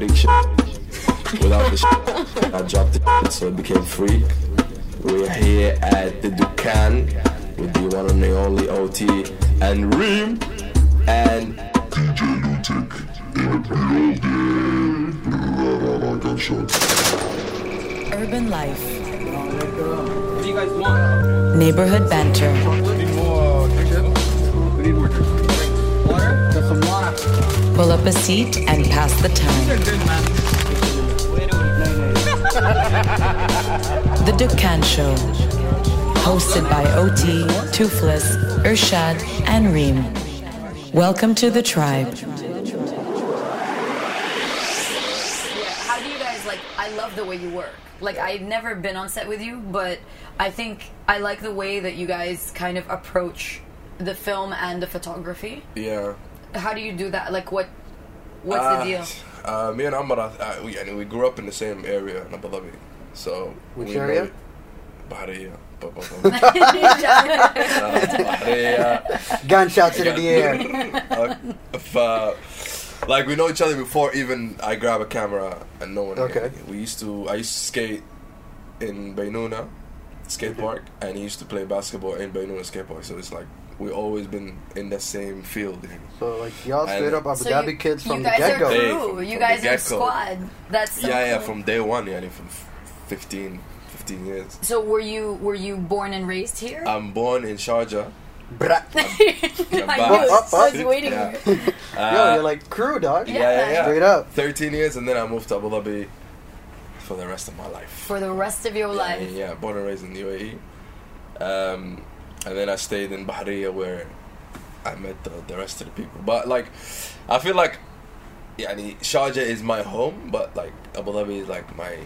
boy Farik shit. Without the shit, I dropped it, so it became free. We're here at the Dukkan with the one and the only OT and Reem and Urban life. What do you guys want? Neighborhood banter. We need more ketchup. We need more. Water? Just some water. Pull up a seat and pass the time. The Dukkan Show. Hosted by OT, Toofless, Irshad, and Reem. Welcome to the tribe. Yeah, how do you guys like? I love the way you work. Like I've never been on set with you, but I think I like the way that you guys kind of approach the film and the photography. yeah. How do you do that? Like what? What's Uh, the deal? Uh, me and Amara, uh, we, I mean, we grew up in the same area in Abu Dhabi. So Which we know area? it- Bahriya. Ba- ba- ba- Uh, Bahriya. Gunshots in the air. Uh, if, uh, like we know each other before even I grab a camera and no one. Okay. We used to. I used to skate in Bainuna skate park, and he used to play basketball in Bainuna skate park. So it's like we always been in the same field. So like y'all straight up Abu So Dhabi you, kids from you the guys get go. are Hey, crew. from- you from guys are get-go. squad. That's so yeah, yeah. From day one, yeah, from f- 15, 15 years. So were you were you born and raised here? I'm born in Sharjah. Bra- I knew. Up, up, I was waiting Yeah. for it. Yo, you're like crew dog. Uh, Yeah, yeah, yeah. Straight up. 13 years, and then I moved to Abu Dhabi for the rest of my life. For the rest of your Yeah, life. Yeah, born and raised in the UAE. Um, and then I stayed in Bahriya where I met the, the rest of the people. But like, I feel like, yeah, Sharjah is my home, but like Abu Dhabi is like my.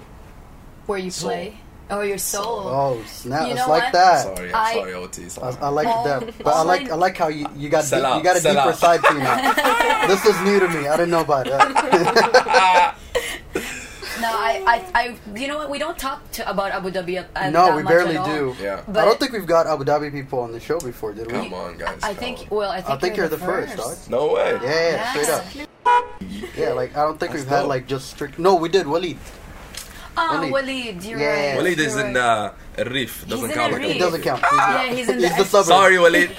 Where you Soul. play? Oh, your soul. Oh snap! You it's know like what? that. Sorry, I- I'm sorry, OT. I, Sorry. I like oh, All- that, but I oh, like I- I like how you, you got Sell deep, out, you got a deeper out. side to you now. this is new to me. I didn't know about that. No, I, I, I, you know what? We don't talk to, about Abu Dhabi. Uh, that no, we much barely at all. do. Yeah. But I don't think we've got Abu Dhabi people on the show before, did we? Come on, guys. I come think. Well, I think, I think you're, you're the first, dog. No way. Yeah, yeah, straight up. Yeah, like I don't think That's we've had like just strict. No, we did Walid. Oh, Walid. Walid, you're Yeah. right. Walid is you're in right. uh, Reef. Doesn't in count Al like Reef. It doesn't count. Yeah, he's in the. He's the suburb. Sorry, Walid.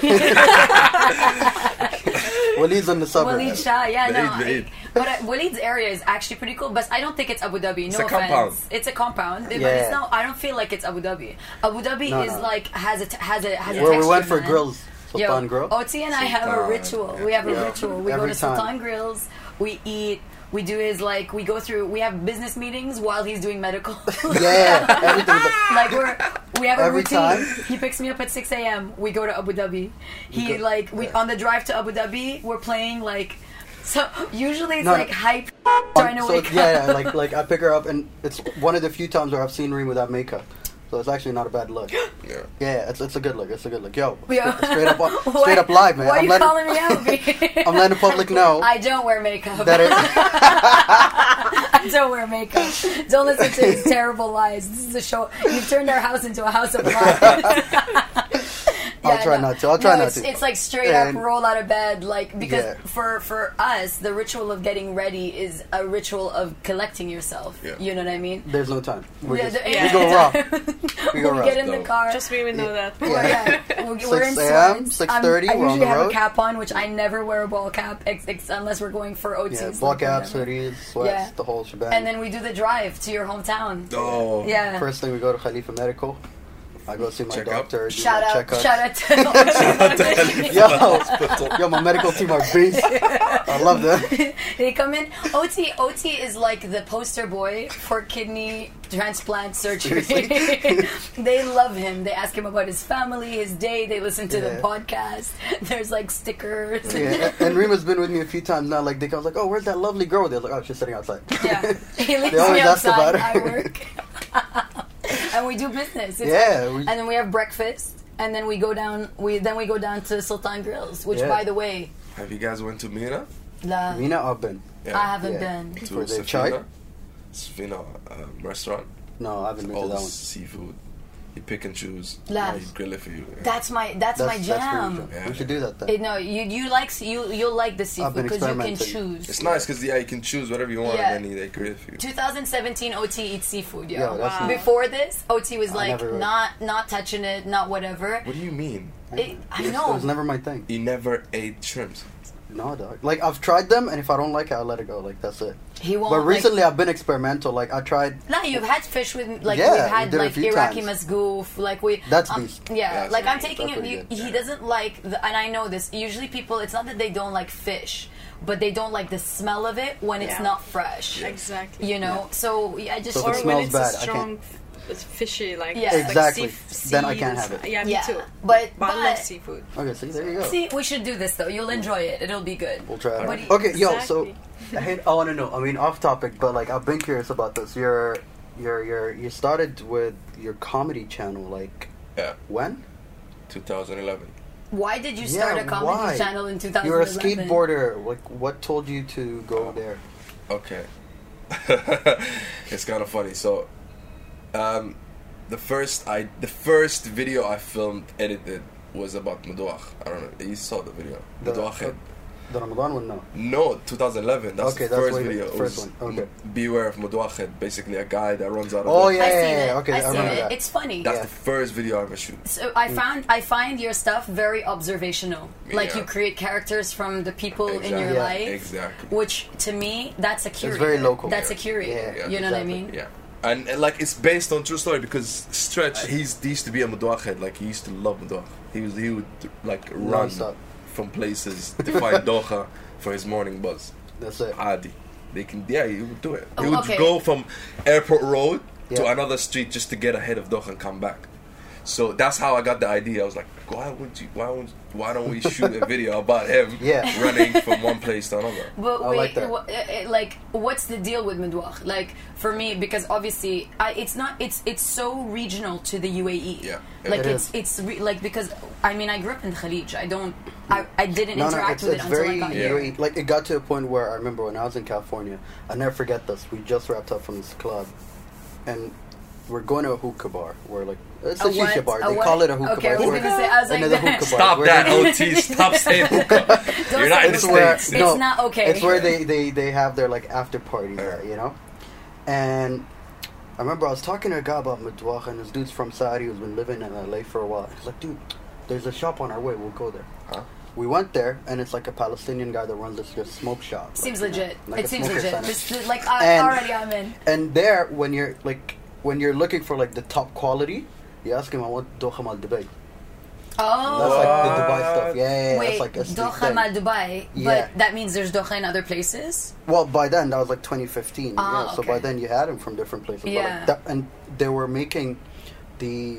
Walid's on the suburb. Walid Shah, yeah, no. Walid, Walid. But uh, Walid's area is actually pretty cool, but I don't think it's Abu Dhabi. No It's no a offense. compound. It's a compound, but it's not. I don't feel like it's Abu Dhabi. Abu Dhabi No, is no. like has a t- has a has a Where we went for man. grills, Yo, Sultan Grill. OT and I have a Sultan, ritual. We have a ritual. We Every go to time. Sultan Grills. We eat. We do his like. We go through. We have business meetings while he's doing medical. Yeah, everything. like we're we have a Every routine. time? He picks me up at six a.m. We go to Abu Dhabi. He go- like we on the drive to Abu Dhabi. We're playing like. So usually it's No, like hype. Um, trying to so wake yeah, up. yeah, like like I pick her up, and it's one of the few times where I've seen Reem without makeup. So it's actually not a bad look. Yeah. Yeah, it's, it's a good look. It's a good look. Yo, Yeah. straight, straight up, Why- straight up live, man. Why are I'm you letting, calling me out? I'm letting the public know I don't wear makeup. that it, I don't wear makeup. Don't listen to his terrible lies. This is a show. You've turned our house into a house of lies. I'll try not to. I'll try no, not it's, to. It's like straight And- up roll out of bed, like because Yeah. for for us, the ritual of getting ready is a ritual of collecting yourself. Yeah. You know what I mean? there's no time. We're Yeah, just, the- we go raw. We We go raw. get in the car. Just me, we know that. yeah. We're, we're in 6 a.m., sweats. 6:30, I'm- I we're on usually have road. a cap on, which I never wear a ball cap ex- ex- unless we're going for OTs. Yeah, like ball caps, hoodies, sweats, the whole shebang. And then we do the drive to your hometown. Oh. Yeah. First thing we go to Khalifa Medical. I go see my Check up. doctor. do Shout my out, checkup. shout out to Yo, yo, my medical team are beast. I love them. they come in. OT OT is like the poster boy for kidney transplant surgery. they love him. They ask him about his family, his day. They listen to the podcast. There's like stickers. Yeah, and Rima's been with me a few times now. Like they go like, "Oh, where's that lovely girl?" They're like, "Oh, she's sitting outside." Yeah. He leaves They always me ask outside. about I work. and we do business. It's- Yeah, we- and then we have breakfast. And then we go down. We then we go down to Sultan Grills, which, Yeah. by the way, Have you guys went to Mina? la, Mina, I've been. Yeah. I haven't Yeah. been. To For the chai? Safina. Safina um, restaurant. No, I haven't been to All that one. seafood. You pick and choose. La. and grill it for you. Yeah. That's my that's, my That's, that's jam. really Yeah. We should do that then. Eh, no, you you like you you'll like the seafood because you can choose. It's nice because yeah, you can choose whatever you want, Yeah. and then they grill it for you. 2017 OT eats seafood, yo. Yeah, Wow. nice. Before this, OT was I like never- not not touching it, not whatever. What do you mean? It, I It was never my thing. You never ate shrimps. No, dog. Like I've tried them, and if I don't like it, I'll let it go. Like that's it. he won't. But like- recently, I've been experimental. Like I tried. No, you've had fish with like Yeah, we've had did like few Iraqi times. masgoof, like we. That's um, beast. Yeah, That's like I'm taking That's it. You, good. he doesn't like, the, and I know this. Usually, people, it's not that they don't like fish, but they don't like the smell of it when it's not fresh. Exactly. You know, so yeah, I just So if Or it when smells it's bad, a I strong, it's fishy, like Yeah. like Exactly. sea- Then I can't have it. Yeah, me yeah, too. but But I but love seafood. Okay, see, there you go. see, we should do this though. You'll enjoy it. It'll be good. We'll try it. What out. do you- Okay, yo. So I, hate, I want to know. I mean, off topic, but like I've been curious about this. You're, you're, you're, you started with your comedy channel. Like Yeah, when? 2011. Why did you start Yeah, a comedy why? channel in 2011? You're a skateboarder. Like, what told you to go oh. there? Okay. it's kind of funny. So, um, the first I the first video I filmed edited was about medwakh. I don't know. You saw the video. The- Mudwach head. The Ramadan one, no. No, 2011. That's Okay, the that's first way- video. It first one, okay. M- Beware of Mudwached. Basically, a guy that runs out of. Oh yeah, I yeah, yeah, it. Okay, I I, remember it. that. It's funny. That's Yeah. the first video I ever shoot. So I found I find your stuff very observational. Like Yeah. you create characters from the people in your Yeah. life, Exactly. which to me that's a curator. very local. That's a Yeah. curator. Yeah, you know what I mean? Yeah. And, and, like it's based on true story because Stretch he's he used to be a Mudwached like he used to love medwakh. He was he would like run Non-stop. from places to find dokha for his morning buzz. That's it. Adi. They can yeah, he would do it. He Oh, would okay. go from Airport Road to Yeah. another street just to get ahead of dokha and come back. So that's how I got the idea. I was like, why would you? Why would? Why don't we shoot a video about him Yeah. running from one place to another? But I wait, like that. wha- uh, uh, like, what's the deal with medwakh? Like, for me, because obviously, I, it's not. It's it's so regional to the UAE. Yeah. Like It it's is. it's re- like because I mean I grew up in Khalij. I don't. I, I didn't No, no, interact it's, with it's it until very, I got Yeah. here. like it got to a point where I remember when I was in California. I never forget this. We just wrapped up from this club, and we're going to a hookah bar. We're like, it's a, A what? bar. A they what? call it a hookah Okay, bar. was We're- gonna say- I was like another that. hookah bar. Stop We're- that, OT. Stop saying hookah. You're not in the say It's where States. It's no, not okay. It's where they, they, they have their like after parties, there, you know. And I remember I was talking to a guy about medwakh, and this dude's from Saudi who's been living in LA for a while. He's like, dude, there's a shop on our way. We'll go there. Huh? We went there, and it's like a Palestinian guy that runs this just smoke shop. Seems like, you know, legit. like it seems legit. center. This, like I, And- already I'm in. And there, when you're like, when you're looking for like the top quality, you ask him, "I want dokha Mal Dubai." Oh. That's like the Dubai stuff. Yeah, yeah, yeah. Wait, that's like a sneak dokha. Mal Dubai, Yeah. but that means there's dokha in other places. Well, by then that was like 2015. Ah, yeah, so by then you had them from different places. But Yeah. like that, and they were making the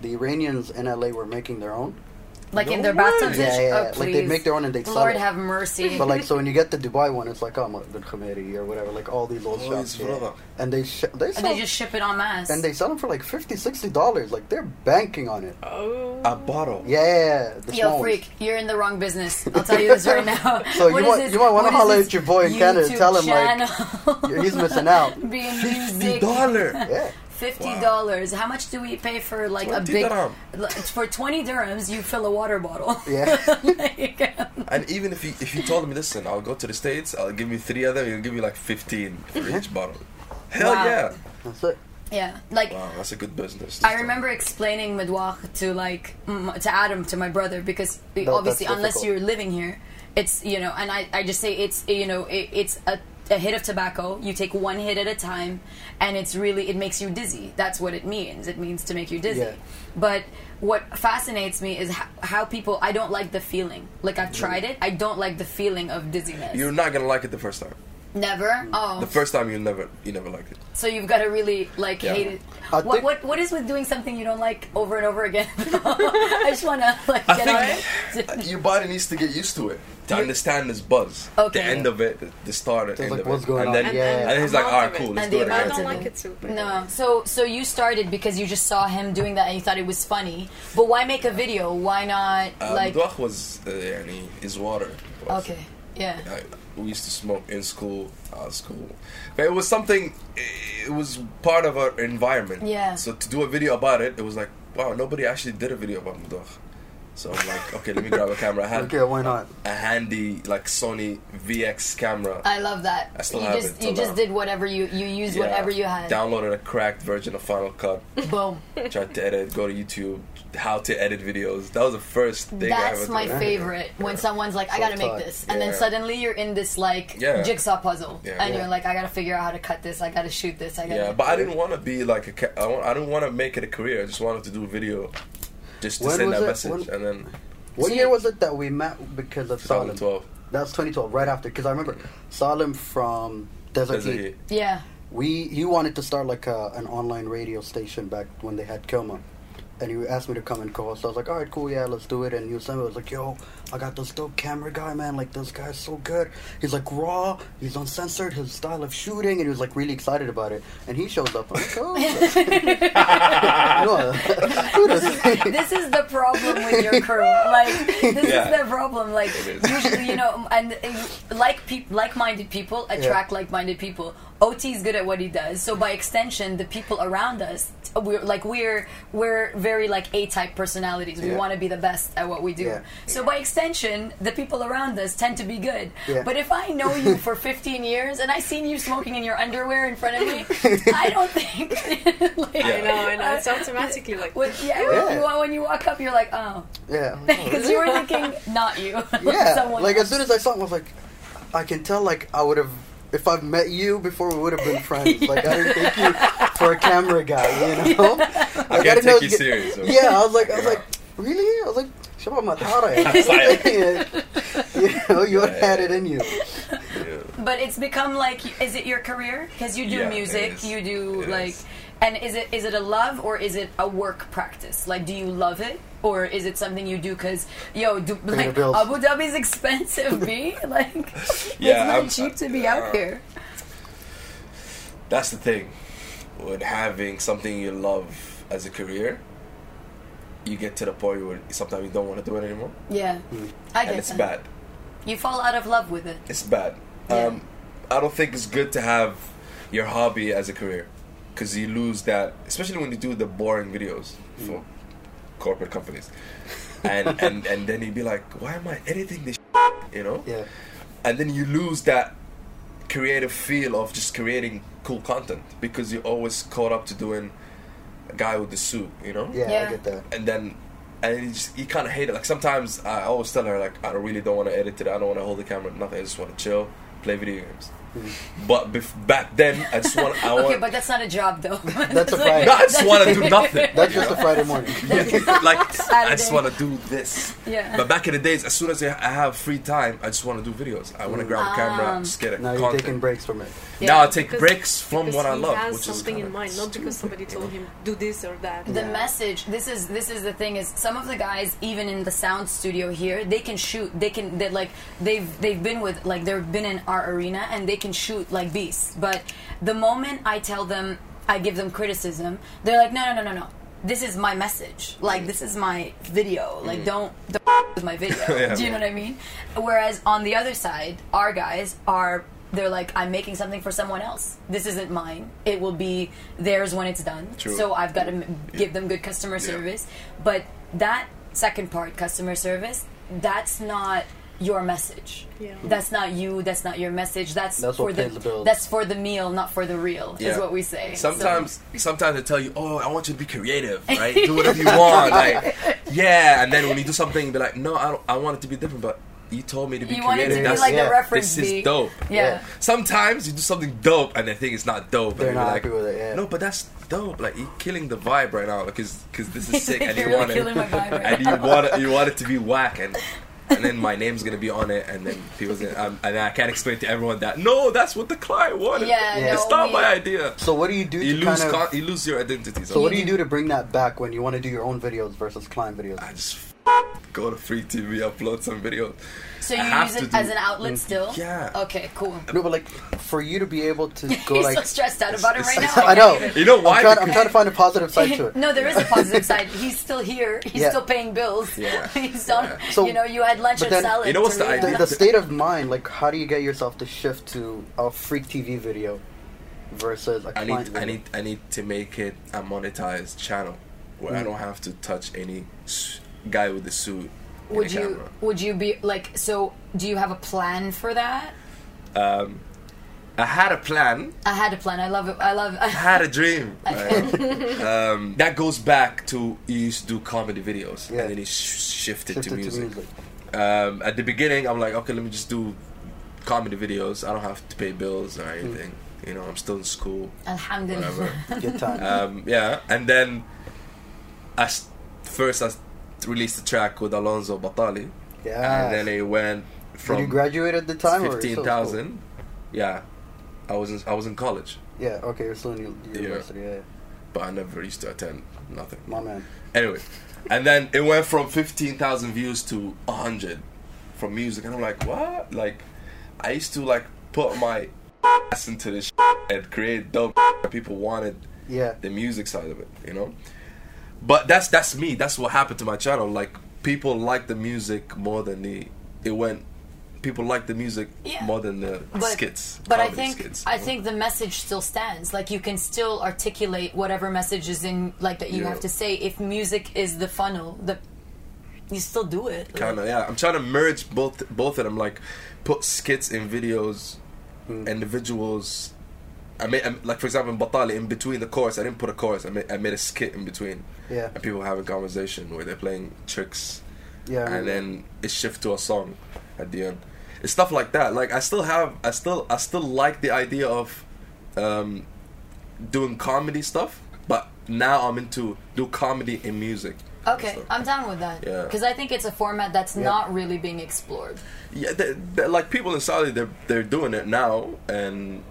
the Iranians in LA were making their own. Like in their way. bathtubs. Yeah, and yeah, oh. Like, they'd make their own and they'd sell Lord it. have mercy. But like so when you get the Dubai one, it's like oh Bin Khameri or whatever, like all these old Oh, shops. yeah. And they sh- they and they just ship it on mass, and they sell them for like 50 60 dollars. Like they're banking on it. Oh. A bottle. Yeah, yeah, yeah. The Yo, small ones. Freek, you're in the wrong business. I'll tell you this right now. So you What is might- this- you might wanna what is holler at your boy in Canada, YouTube tell him, like, He's missing out. being fifty dollar. Yeah. Fifty dollars. How much do we pay for like a big? dirham. For twenty dirhams, you fill a water bottle. Yeah. like, um, And even if you if you told me, listen, I'll go to the states, I'll give you three of them, you'll give me like fifteen for uh-huh. each bottle. Hell Wow. yeah! That's it. yeah, like Wow, that's a good business. I remember explaining medwakh to like to Adam to my brother because that's obviously unless difficult. you're living here, it's you know, and I, I just say it's you know it, it's a, a hit of tobacco. You take one hit at a time, and it's really it makes you dizzy. That's what it means. It means to make you dizzy. Yeah. But what fascinates me is how, how people. I don't like the feeling. Like I've tried it. I don't like the feeling of dizziness. You're not gonna like it the first time. Never. Oh, The first time you never you never like it. so you've got to really like Yeah. hate it. I What, what what is with doing something you don't like over and over again? I just want to like I get think on it. your body needs to get used to it to understand this buzz. Okay. The end of it, the, the start, the end like, of what's it, going and on? then yeah. and then he's like, all right, cool, let's do it. I don't like it too. No, so so you started because you just saw him doing that and you thought it was funny. But why make a video? Why not uh, like? Um, was uh, is water. Was, okay. Yeah. We used to smoke in school, out of school. But it was something. It was part of our environment. Yeah. So to do a video about it, it was like, wow, nobody actually did a video about medwakh. So I'm like, okay, let me grab a camera. I had Okay, why not? a handy like Sony VX camera. I love that. I still you have just it you just now. did whatever you you used Yeah. whatever you had. Downloaded a cracked version of Final Cut. Boom. tried to edit. Go to YouTube. How to edit videos. That was the first thing I That's ever my did. favorite when someone's like, I gotta make this, and then suddenly you're in this like Yeah. jigsaw puzzle, Yeah. and Yeah. you're like, I gotta figure out how to cut this, I gotta shoot this, I gotta. Yeah, but I didn't want to be like a. Ca- I, I didn't want to make it a career. I just wanted to do a video, just to When send that it? message, When- and then What year was it that we met because of Salim? 2012. That's 2012, right after. Because I remember Salim from Desert, Desert Heat. Heat. yeah. We he wanted to start like a, an online radio station back when they had Kilma, and he asked me to come and co-host. I was like, all right, cool, yeah, let's do it. And he was saying, was like, yo, I got this dope camera guy, man. Like this guy's so good. He's like raw. He's uncensored. His style of shooting, and he was like really excited about it. And he shows up. I'm like, oh, no, who does- this is the problem with your crew. Like this Yeah. is the problem. Like usually, you know, and uh, like peop like-minded people attract like-minded people. OT is good at what he does, so by extension, the people around us, we're like we're we're very like A-type personalities. We Yeah. want to be the best at what we do. Yeah. So by extension, the people around us tend to be good. Yeah. But if I know you for 15 years and I seen you smoking in your underwear in front of me, I don't think. like, Yeah. I know, I know. It's uh, automatically like. when, yeah, Yeah. When, you, when you walk up, you're like, oh, yeah. because you were thinking not you, yeah, someone. like else. as soon as I saw him, I was like, I can tell like I would have if I've met you before, we would have been friends. Like I didn't take you for a camera guy, you know. I can't take you serious. so- Yeah, I was like, I was like, really? I was like, Shabbat Matara. It's like- you know, you Yeah, had yeah. it in you. Yeah. But it's become like, is it your career? Because you do Yeah, music, you do It like, is. and is it is it a love or is it a work practice? Like, do you love it or is it something you do because yo, do, like. Abu Dhabi's expensive, b like Yeah, it's not I'm- cheap to be uh, out here. That's the thing. With having something you love as a career, you get to the point where sometimes you don't want to do it anymore, Yeah, I get and it's that. bad. You fall out of love with it. It's bad. Yeah. Um, I don't think it's good to have your hobby as a career because you lose that, especially when you do the boring videos for corporate companies, and and and then you'd be like, why am I editing this? You know, Yeah. and then you lose that creative feel of just creating cool content because you're always caught up to doing a guy with the suit. You know, Yeah, Yeah. I get that. and then and you, just, you kind of hate it. Like sometimes I always tell her like I don't really don't want to edit it. I don't want to hold the camera. Nothing. I just want to chill, play video games. But bef- back then, I just want. I Okay, but that's not a job though. That's a Friday. no, I just want to do nothing. That's just a Friday morning. Yeah, like I just want to do this. Yeah. But back in the days, as soon as I I have free time, I just want to do videos. I want to grab a camera, Um, just get it. Now you're content. taking breaks from it. Yeah, now I take breaks from what I love, has which something is in kinda mind, not because somebody told him do this or that. the Yeah. message this is this is the thing is some of the guys even in the sound studio here they can shoot they can they like they've they've been with like they've been in our arena and they can shoot like beasts. But the moment i tell them i give them criticism they're like no no no no no. This is my message. Like this is my video. Like mm. don't don't f- with my video. Yeah, do you know what i mean? Whereas on the other side our guys are they're like i'm making something for someone else. This isn't mine. It will be theirs when it's done. True. so i've got to m- give them good customer service. But that second part customer service that's not your message Yeah. that's not you that's not your message that's, That's for the, the that's for the meal not for the real is what we say So- Sometimes, sometimes they tell you, "Oh, I want you to be creative, right? Do whatever you want." Like, yeah, and then when you do something, you be like, "No, I, don't, I want it to be different." But you told me to be you want it creative. to be That's like yeah, a reference this is beat. dope. yeah. Sometimes you do something dope and they think it's not dope. They're and not like, happy with it, yeah. No, but that's dope. Like you're killing the vibe right now because because this is sick and You're you really want it killing my vibe right and now. you want it, you want it to be whack and. And then my name's gonna be on it, and then people's gonna, um, and I can't explain to everyone that no, that's what the client wanted. Yeah, Yeah. it's no, not we- my idea. So what do you do You to lose, kind of? con- you lose your identity. so what do you do to bring that back when you want to do your own videos versus client videos? I just f- go to free TV, upload some videos. So you have use it do- as an outlet still? Yeah. Okay, cool. No, but like for you to be able to go He's like so stressed out about it right now. I know. You know why? I'm trying, I'm trying to find a positive side to it. no, there is a positive side. He's still here. He's Yeah. still paying bills. Yeah. He's on. Yeah. So- you know, you had lunch but at then- salad. You know what's the Torilla. the, the state of mind, like how do you get yourself to shift to a Freek TV video versus a I client need I need I need to make it a monetized channel where I Mm. don't have to touch any s- guy with the suit. Would you? camera. Would you be like? So, do you have a plan for that? Um, I had a plan. I had a plan. I love it. I love. It. I had a dream. right? um, that goes back to you used to do comedy videos Yeah. and then you sh- shifted, Shifted to music. Um, at the beginning, I'm like, okay, let me just do comedy videos. I don't have to pay bills or Mm. anything. You know, I'm still in school. Alhamdulillah. Whatever. Good time. um, yeah, and then I s- first I s- released a track with Alonso Batali, yeah. and then it went from. Did you graduate at the time? fifteen in. Yeah, I was in, I was in college. Yeah. Okay, you're still in university. Yeah. but I never used to attend nothing. My man. Anyway, and then it went from fifteen thousand views to hundred from music, and I'm like, what? Like, I used to like put my ass into this and create dope. People wanted Yeah. the music side of it, you know. But that's that's me. That's what happened to my channel. Like people like the music more than the it went. People like the music Yeah. more than the But, skits. but I think skits, I know? think the message still stands. Like you can still articulate whatever message is in like that you Yeah. have to say. If music is the funnel, the you still do it. Like, kind of yeah. I'm trying to merge both both of them. Like put skits in videos, Hmm. individuals. I made I'm- like for example in Batali in between the chorus. I didn't put a chorus. I made I made a skit in between. Yeah. And people having conversation where they're playing tricks. Yeah. And remember. then it shift to a song at the end. It's stuff like that. Like I still have, I still, I still like the idea of um, doing comedy stuff, but now I'm into do comedy in music. Okay, So- I'm down with that. Yeah. Because I think it's a format that's Yeah. not really being explored. Yeah, they they like people in Saudi, they're they're doing it now, and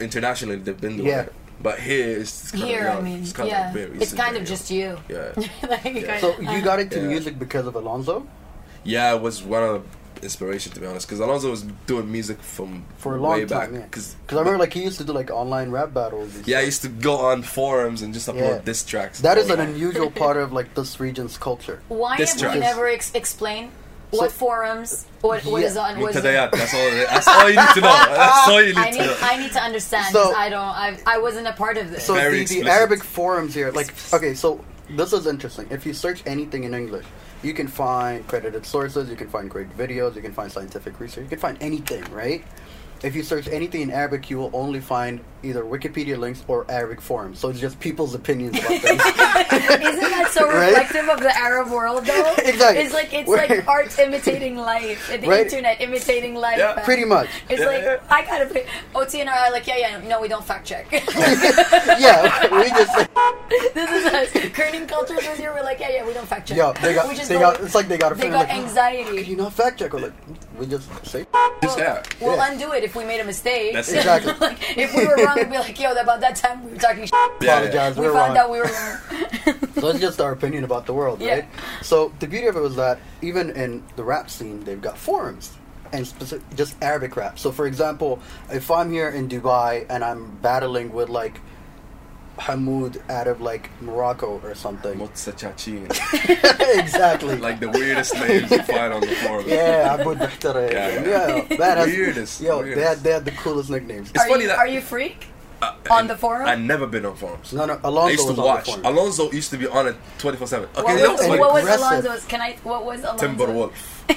internationally they've been doing Yeah. it. But here it's kind Here, of, I mean, it's kind yeah, of very it's recent, kind of just you. Yeah, Like, So you got into Yeah. music because of Alonso yeah, it was one of the inspiration to be honest, because Alonso was doing music from for a long way time. back. Yeah. Cause, I remember like he used to do like online rap battles. and Yeah, I stuff. used to go on forums and just upload Yeah. diss tracks. That is an unusual part of like this region's culture. Why This have track. we never ex- explained what So- forums? What, what Yeah. is on? What is Muntadayat, that's all. That's all you need to know. That's all you need I to need, know. I need to understand. So- I don't. I, I wasn't a part of this. So Very the, the. Arabic forums here, like okay, so this is interesting. If you search anything in English, you can find credited sources, you can find great videos, you can find scientific research, you can find anything, right? If you search anything in Arabic, you will only find either Wikipedia links or Arabic forums. So it's just people's opinions about things. Isn't that so Right? reflective of the Arab world, though? Exactly. It's like it's Where- like art imitating life, the Right. internet imitating life. Yeah. man. Pretty much. It's Yeah, like. I gotta pay. OT and I are like, yeah, yeah, no, we don't fact check. yeah, we just this is us. Kerning cultures is here. We're like, yeah, yeah, we don't fact check. yo, they got, we just they go- got. It's like they got a they got like, "Oh, anxiety. Can you not fact check? Or like, we just say. Just, yeah. We'll Yeah. undo it if we made a mistake. That's. Exactly. like, if we were wrong, we'd be like, yo, about that time we were talking. Shit. Yeah, Apologize. We we're found wrong. out we were wrong. So it's just our opinion about the world, Yeah. right? So the beauty of it was that even in the rap scene, they've got forums and specific, just Arabic rap. So for example, if I'm here in Dubai and I'm battling with like Hamoud out of like Morocco or something, Motsa exactly. Like the weirdest names you find on the forum. yeah, Abu Dahtara. Yeah, Yeah, yeah. that has, Weirdest, Yo, they weirdest. had they had the coolest nicknames. It's are funny you, that- are you Freek? Uh, On the forum? I've never been on forums. No, no, Alonso I used to was on the watch. forum. Alonso used to be on it 24 7. Okay, what, was, was like what was aggressive. Alonso's? Can I? What was Alonso? Timberwolf.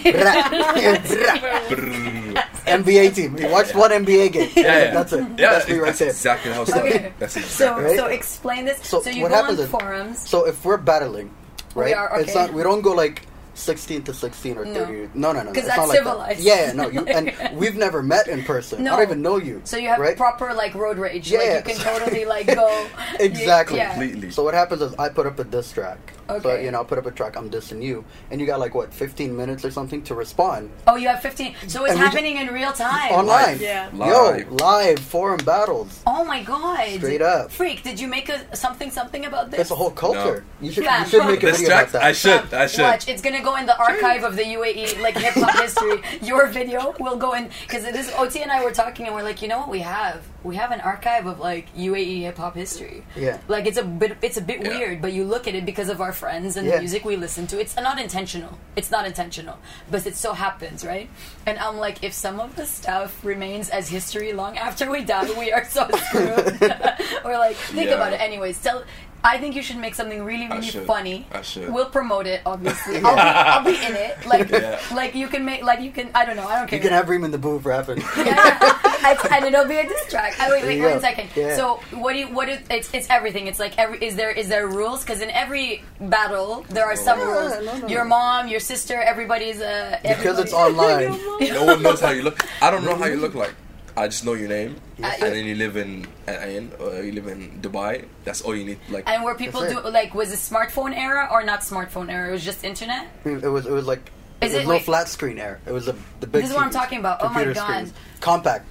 NBA team. You watched one NBA game. Yeah, yeah. That's it. Yeah, that's me right that's there. exactly how. Okay. That's So. Right? so explain this. So, So you what go on happens is- forums. So if we're battling, right? We are, It's okay. not. We don't go like sixteen to sixteen or No. thirty. No, no, no. no. 'Cause It's that's not like that. civilized. Yeah, yeah, no. You and we've never met in person. No. I don't even know you. So you have right? proper like road rage. Yeah. Like you can totally like go Exactly. Yeah. Completely. So what happens is I put up a diss track, So Okay. you know, I'll put up a track. I'm dissing you, and you got like what 15 minutes or something to respond Oh, you have 15. So it's And we happening in real time. online. Yeah. Live. Yo, live forum battles. Oh my god. Straight up. Freek, did you make a something something about this? It's a whole culture. You should Yeah, you should make a This video track, about I that. should, I should. Watch, it's gonna go in the archive of the UAE, like hip hop history. Your video will go in because it is. OT and I were talking, and we're like, you know what we have? We have an archive of like UAE hip hop history. Yeah. Like it's a bit, it's a bit Yeah. weird, but you look at it because of our friends and Yeah. the music we listen to. It's not intentional. It's not intentional, but it so happens, right? And I'm like, if some of the stuff remains as history long after we die, we are so screwed. we're like, think Yeah. about it. Anyways, tell. I think you should make something really, really should. funny. I should. We'll promote it, obviously. I'll, be, I'll be in it. Like, Yeah. like you can make, like you can. I don't know. I don't care. You can have Reem in the booth rapping. I, and it'll be a diss track. Oh, wait, wait, you wait a second. Yeah. So, what do you? What is? It's it's everything. It's like every. Is there is there rules? Because in every battle there are some Yeah, rules. no, no, Your mom, your sister, everybody's. Uh, because it's online. No one knows how you look. I don't know how you look like. I just know your name, Uh, and then you live in Ain or you live in Dubai. That's all you need. Like, And where people do like was it smartphone era or not smartphone era? It was just internet. It was it was like Is it was it- no wait. flat screen era. It was a, the big. This is what I'm talking about. Oh my God. screens. Compact.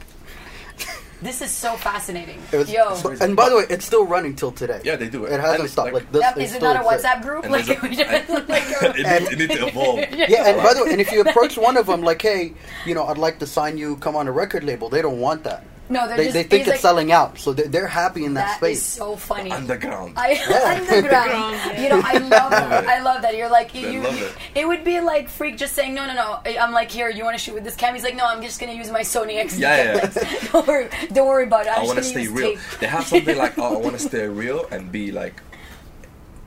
This is so fascinating. It was, Yo. but- and by the way, it's still running till today. Yeah, they do it. It hasn't And, stopped. like- Like, this. Yep, is it not a. WhatsApp group? And Like, there's a- we just, like, it, need, it need to evolve. Yeah, and by the way, and if you approach one of them like, "Hey, you know, I'd like to sign you, come on a record label," they don't want that. No, they're They, just, they think it's like, selling out, so they're, they're happy in that, That is space. so funny. Underground. I Yeah. underground. Underground, You know, I love that. it. I love that. You're like you. I you love it. it would be like Freek just saying no, no, no. I'm like here. You want to shoot with this cam? He's like no. I'm just gonna use my Sony XD. Yeah, yeah. don't worry. Don't worry about it. I'm I want to stay real. tape. They have something like, oh, I want to stay real and be like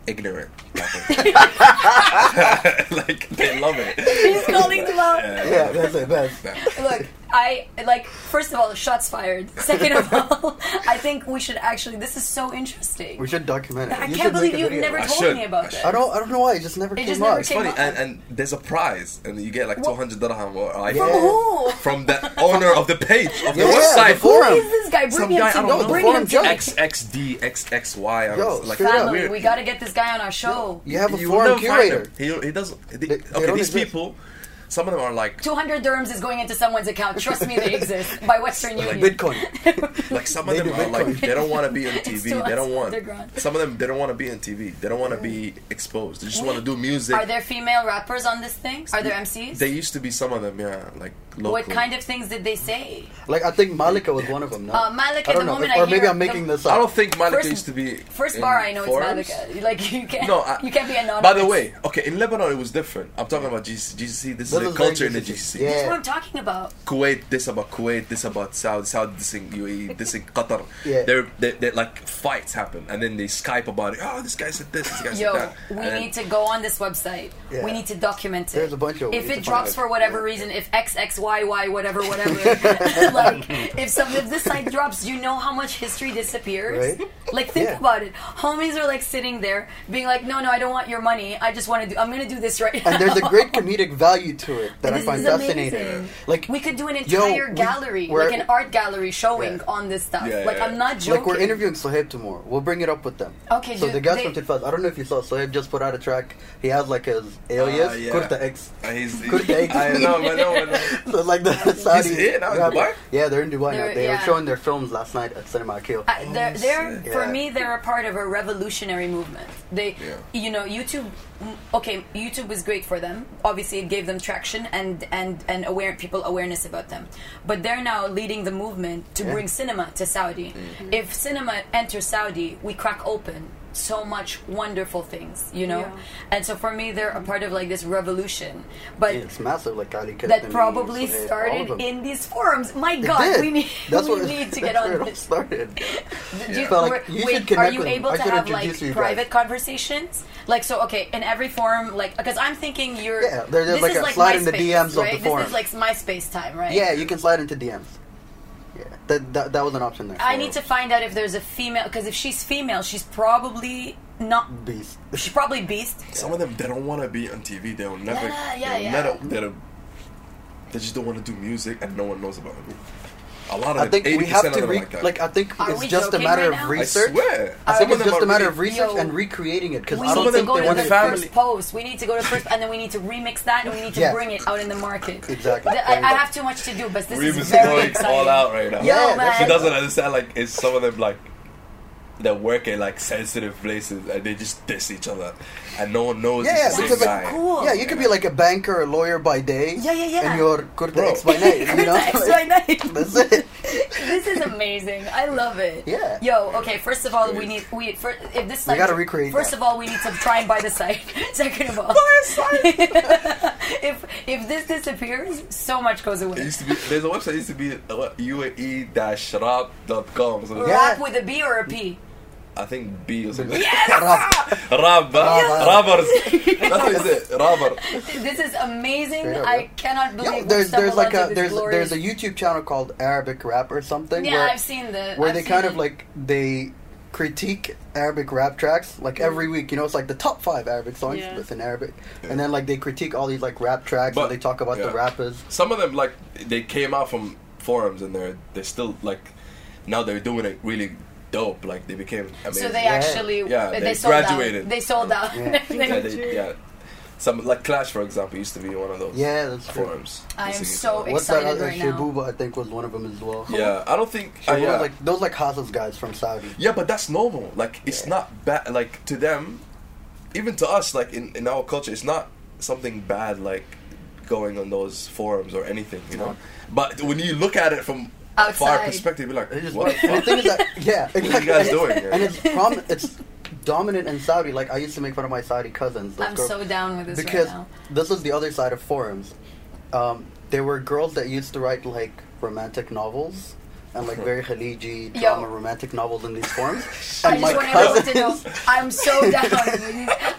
ignorant. like they love it. He's calling them out. yeah, that's it. That's that Look, I like. First of all, shots fired. Second of all, I think we should actually. This is so interesting. we should document it. I You can't should make believe a you've video. never I told should. me about should. this. I don't. I don't know why. It just never It came just up. never It's came funny, up. and, and there's a prize, and you get like 200 dirham or iPhone Yeah. Who? from the owner of the page of the Yeah, website. the forum. Who is this guy? Bring Some him guy, to I me. don't know. Bring Forum him to judge. XXD, XXY. I Yo, was like, straight up. Family, weird. we got to get this guy on our show. You have a You will forum never find curator. him. He, he doesn't. They, they okay, don't these exist. people, some of them are like, 200 dirhams is going into someone's account. Trust me, they exist by Western Like Union. Bitcoin. like some of They them do are like, Bitcoin. they don't want to be on TV. They don't want. Some of them, they don't want to be on TV. They don't want to be exposed. They just want to do music. Are there female rappers on this thing? Are there MCs? They used to be some of them, yeah, like local. what kind of things did they say? Like I think Malika was one of them. No? Uh, Malika, I don't the know. moment or I maybe I'm making the- this up. I don't think Malika First- used to be. First in bar I know forums. it's Malika. Like you can't. No, I, you can't be anonymous. By the way, okay, in Lebanon it was different. I'm talking about GCC. GCC this This is is the culture in the GCC. GCC. Yeah. that's what I'm talking about. Kuwait, this about Kuwait, this about Saudi, Saudi, this in UAE, this in Qatar. Yeah. They're, they're, they're like fights happen, and then they Skype about it. Oh, this guy said this, this guy said Yo, that. we And then- need to go on this website. Yeah. We need to document it. There's a bunch of- If it drops for it. whatever reason, if XXYY whatever whatever, like if some if this site drops, you know how much history disappears? Right? Like think Yeah. about it. Homies are like sitting there, being like, no, no, I don't want your money. I just want to do. I'm gonna do this right now. and there's a great comedic value to it that This I find is fascinating. amazing. Like we could do an Yo, entire we- gallery, we're- like an art gallery showing Yeah. on this stuff. Yeah, like yeah, I'm not joking. Like we're interviewing Sohaib tomorrow. We'll bring it up with them. Okay, So dude, the guys they- from Telfaz, I don't know if you saw. Sohaib just put out a track. He has like his alias, yeah. Kurta X. Uh, he's, he, Kurta X. I know, I know, I know. So like the Saudi. here now in. Dubai? Yeah, they're in Dubai They're- now. They yeah. were showing their films last night at Cinema Akil. I- they're, they're for Yeah. me they're a part of a revolutionary movement they Yeah. you know youtube okay youtube was great for them obviously it gave them traction and and and aware people awareness about them. But they're now leading the movement to Yeah. bring cinema to saudi. Mm-hmm. If cinema enters saudi we crack open so much wonderful things you know Yeah. and so for me they're a part of like this revolution but Yeah, it's massive. Like Ali that probably Sohaib, all started in these forums my It god did. we need That's we what, need to get on where it this started. do you, So, like, wait, you should wait, are you with able I to have like introduce guys. private conversations? Like so, okay, in every forum, like because I'm thinking you're. Yeah, there's this like is a like slide in the MySpace, DMs of the forum. This is like MySpace time, right? Yeah, you can slide into DMs. Yeah, that that, that was an option there. I need to find out if there's a female because if she's female, she's probably not. Beast. She's probably beast. Some of them, they don't want to be on TV. They'll never. Yeah, yeah, they'll yeah. Never, they'll, they just don't want to do music, and no one knows about it. A lot of I think we have to re- like like I think Are it's we just a joking matter right of now? Research. I swear. I Some think of it's them just are a matter really- of research Yo. and recreating it because We I need don't to think go they to want the to family- first post. We need to go to the first, and then we need to remix that, and we need to Yeah. bring it out in the market. Exactly. Th- I, I have too much to do, but this Reem is is very going exciting. all out right now. Yo, Yeah, man. She doesn't understand like it's some of them like they work in like sensitive places and they just diss each other and no one knows Yeah, it's yeah, the same because like. Cool. yeah, you could be like a banker or a lawyer by day. Yeah, yeah, yeah. And you're kurta X by night. You know, X by night. that's it. this is amazing. I love it. Yeah. Yo, okay. First of all, we need we for, if this We gotta recreate First that. of all, we need to try and buy the site. Second of all, if if this disappears, so much goes It away. used to be there's a website that used to be uh, what, uae-rap.com. So Yeah. Rap with a B or a P. I think B or something. Rap. Rab, Rabbers. That's what he said. Rabber. This is amazing. Straight up, I yeah. cannot believe Yo, we there's there's stumbled like a this there's glorious- there's a YouTube channel called Arabic Rap or something Yeah, where I've seen the where I've they seen kind of it. like they critique Arabic rap tracks like every mm. week. You know, it's like the top five Arabic songs Yeah. within Arabic, and then like they critique all these like rap tracks But- and they talk about the rappers. Some of them like they came out from forums and they're they're still like now they're doing it really dope. Like they became amazing. So they Yeah. actually Yeah, they, they sold graduated. out. They sold out. Yeah. yeah, they, yeah. Some like Clash, for example, used to be one of those. Yeah, that's true. forums. I am Dissing each so. What's that excited other right now. Shibuba? I think was one of them as well. Yeah, I don't think. Uh, yeah. like those like Haza's guys from Saudi. yeah, but that's normal. Like it's Yeah. not bad. Like to them, even to us, like in, in our culture, it's not something bad. Like going on those forums or anything, you know. But when you look at it from a far perspective, you're like, It's just, what? the the thing is that yeah, are you guys and- doing? And it's prom- it's dominant in Saudi. Like I used to make fun of my Saudi cousins. those I'm girls- so down with this because right now. this is the other side of forums. Um, there were girls that used to write like romantic novels and like very Khaliji Yo. drama romantic novels in these forums. I and just my want everyone to know I'm so down.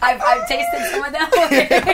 I've, I've tasted some of them.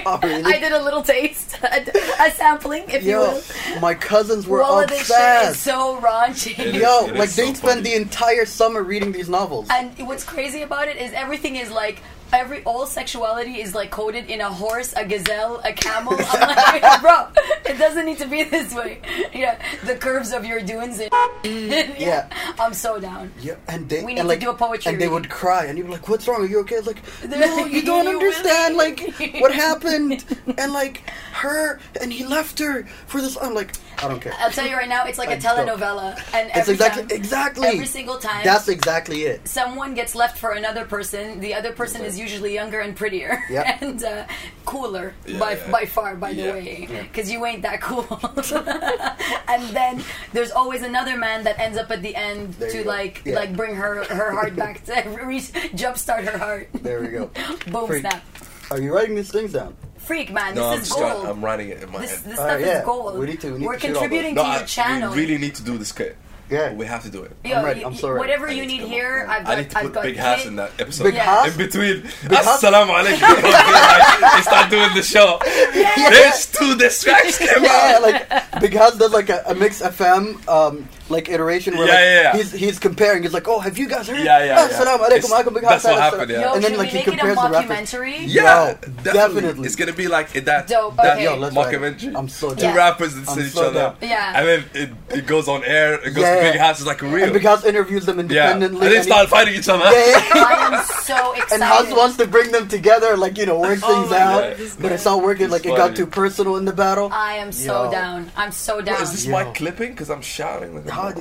Oh, really? I did a little taste, a, a sampling, if you will. my cousins were All of this shit is obsessed. so raunchy. It is- Yo, it like they so spend funny. the entire summer reading these novels. And what's crazy about it is everything is like every all sexuality is like coded in a horse, a gazelle, a camel. I'm like, bro, it doesn't need to be this way. Yeah, the curves of your dunes. And mm. Yeah. I'm so down. Yeah, and they We need and to like do a poetry and they would cry, and you'd be like, "What's wrong? Are you okay?" Like, "No, like, you don't "You understand. really?" Like what happened, and like her, and he left her for this." I'm like, I don't care. I'll tell you right now, it's like a I don't. telenovela, and It's exactly time, exactly every single time. That's exactly it. someone gets left for another person, the other person is usually younger and prettier Yeah. and uh, cooler Yeah, by yeah. by far. By the way, because you ain't that cool. and then there's always another man that ends up at the end There to like Yeah. like bring her her heart back to re- jumpstart her heart. There we go. Boom Freek. snap. Are you writing these things down? Freek man, No, I'm this is just trying, gold. I'm writing it in my this head. this Uh, stuff yeah. is gold. We need to- we need are to shoot all contributing No, to I, your channel. we really need to do this kit. Yeah. We have to do it. Yo, I'm ready. y- I'm y- so ready. Whatever you need to need come here, up. I've got, I need to I've put Big Hass in that episode. Big Yeah. In between, Hass? assalamu alaikum. they start doing the show. There's two distracts came Yeah, out. like Big Hass does like a, a mix FM um like iteration where Yeah, like, yeah, yeah. he's he's comparing. He's like, oh, have you guys heard? Yeah, yeah, yeah. Assalamu alaikum, alaikum, Big that's what happened, yeah. Yo, And then like he make it a compares the rappers. mockumentary? Yeah, definitely. definitely. It's gonna be like in that Dope, that okay. Let's write it. mockumentary. I'm so Two Yeah. rappers that I'm see each so other. Yeah. And then it, it goes on air. It goes Yeah. Big Hass. It's like real. And Big Hass interviews them yeah. independently. And they start fighting each other. yeah, yeah. Oh, I am so excited. And Hass wants to bring them together, like you know, work Oh things my out, God, but it's not working. It's Like it got too personal in the battle. I am so Yo. down. I'm so down. Is this Yo. my clipping? Because I'm shouting. Like, How,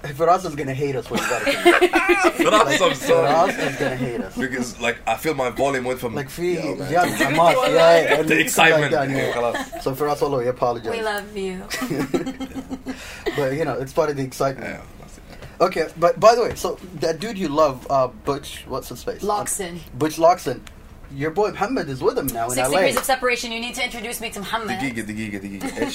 a uh, Firas is gonna hate us when you got it. but I'm, I'm Firas sorry. is gonna hate us. Because like I feel my volume went from Like fi, Yo, man. yeah, Hamas, yeah, yeah, and the it's excitement. like that, Yeah, yeah. خلاص. So Firas, Allah, we apologize. we love you. but you know, it's part of the excitement. Yeah, that's it. Okay, but by the way, so that dude you love, uh, Butch, what's his face? Loxon. Butch Loxon. your boy Muhammad is with him now Six in LA. degrees of separation. You need to introduce me to Muhammad. The giga, the giga, the giga.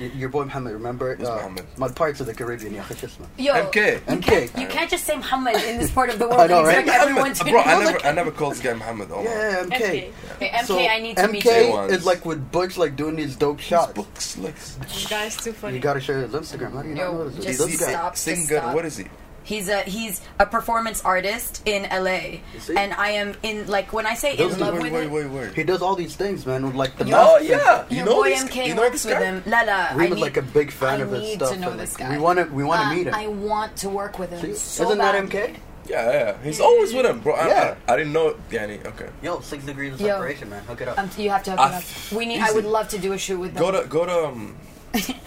Ashfi. Your boy Muhammad, remember? Who's uh, Muhammad? My parts of the Caribbean, Yo, MK. You MK. Can't, you can't just say Muhammad in this part of the world. I know, right? Everyone to Bro, I never, I never called this guy Muhammad. Oh, yeah, MK. MK. Okay, MK, so, I need to MK meet you. MK is like with Butch, like doing these dope shots. Books, like. You guys too funny. You gotta share his Instagram. How do you Yo, know this? Just stop. Singer, what is he? He's a he's a performance artist in LA, and I am in like when I say Those in love wait, with wait, it. wait, wait. He does all these things, man. With like the Oh yeah, you Your know boy this, MK you know works this with guy? him. Lala, I need, like a big fan I of his need stuff. to know this guy. We want to we want to Uh, meet him. I want to work with him. See? So Isn't that. MK? Yeah, yeah, he's always with him, bro. I, Yeah. I, I didn't know. Yeah, I okay. Yo, six degrees of Yo. separation, man. Hook it up. Um, you have to hook I- it up. We need. I would love to do a shoot with them. Go to go to um.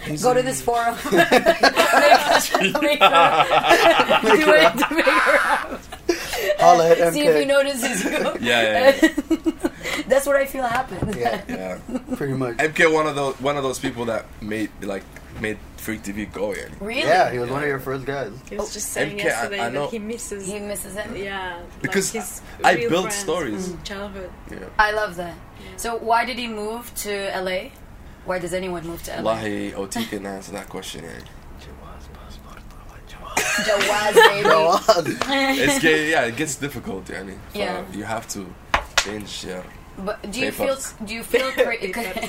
He's Go to this forum. make us make her, do it to make her out. Holla at See if he MK. notices you. Yeah, yeah, That's what I feel happened. Yeah, Yeah, pretty much. MK one of those one of those people that made like made Freek TV go. Yeah. Really? Yeah, he was one of your first guys. He was just saying MK, yesterday I know- that he misses. He misses him. yeah, Because like his I real build stories. from childhood. yeah. I love that. So why did he move to LA? Why does anyone move to LA? Wallahi, OT can answer that question. Yeah. Jawaz, baby. Jawaz. It's get, yeah, it gets difficult. Yeah, Yeah. you have to change your But do you Papers. feel? Do you feel? Cre-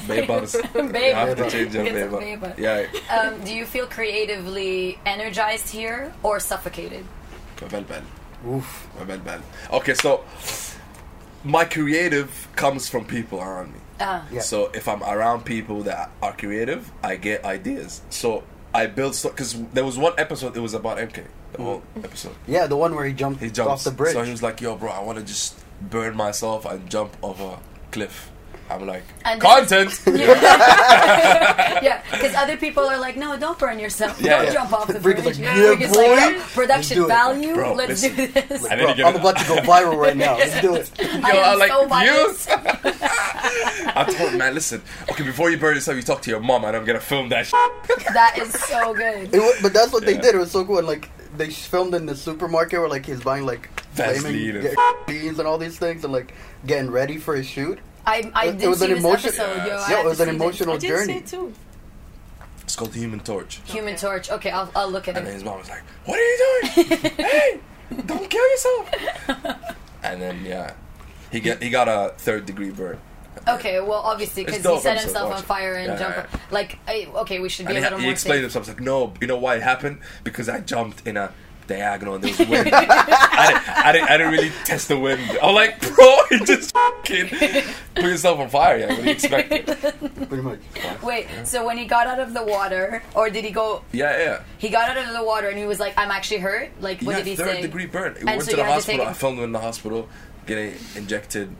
papers. You Baby. have to change your Get some paper. paper. Yeah, um, do you feel creatively energized here or suffocated? بلبل. Oof. بلبل. Okay, so my creative comes from people around me. Uh, Yeah. So if I'm around people that are creative, I get ideas. So I build stuff because there was one episode. It was about MK. The whole episode. Yeah, the one where he jumped He jumps off the bridge. So he was like, "Yo, bro, I want to just burn myself and jump off a cliff." I'm like, And- content. yeah, because other people are like, no, don't burn yourself. Yeah, don't yeah. jump off the Freak bridge. like, yeah, Freak like, boy. yeah, production Let's do it. value. Bro, Let's listen. do this. And then Bro, I'm about to go viral right now. Let's do it. Yo, I am I'm like, so views. I told him, man, listen. Okay, before you burn yourself, you talk to your mom, and I'm gonna film that. That is so good. It but that's what they did. It was so cool. And, like they filmed in the supermarket where like he's buying like flaming and- beans and all these things and like getting ready for his shoot. I, I It- did it was see an this emotion- episode, yo. Yeah, it was an see this. emotional I did journey. see it too. It's called the Human Torch. Human Torch. Okay, I'll, I'll look at it. And then his mom was like, "What are you doing? hey, don't kill yourself!" and then yeah, he get he got a third degree burn. Okay, well, obviously, because he set himself on fire and Yeah, jump. yeah. Like, I, okay, we should be And a he, little he more explained safe. himself. He's like, "No, you know why it happened? Because I jumped in a." Diagonal and there was wind. I, didn't, I, didn't, I didn't really test the wind. I'm like, bro, you just fucking put yourself on fire. Yeah, what do you expect? Pretty much. Wait, so when he got out of the water, or did he go? Yeah, yeah. He got out of the water and he was like, "I'm actually hurt." Like, what yeah, did he third say? degree burn. He went so to the had to take hospital. I filmed him in the hospital getting injected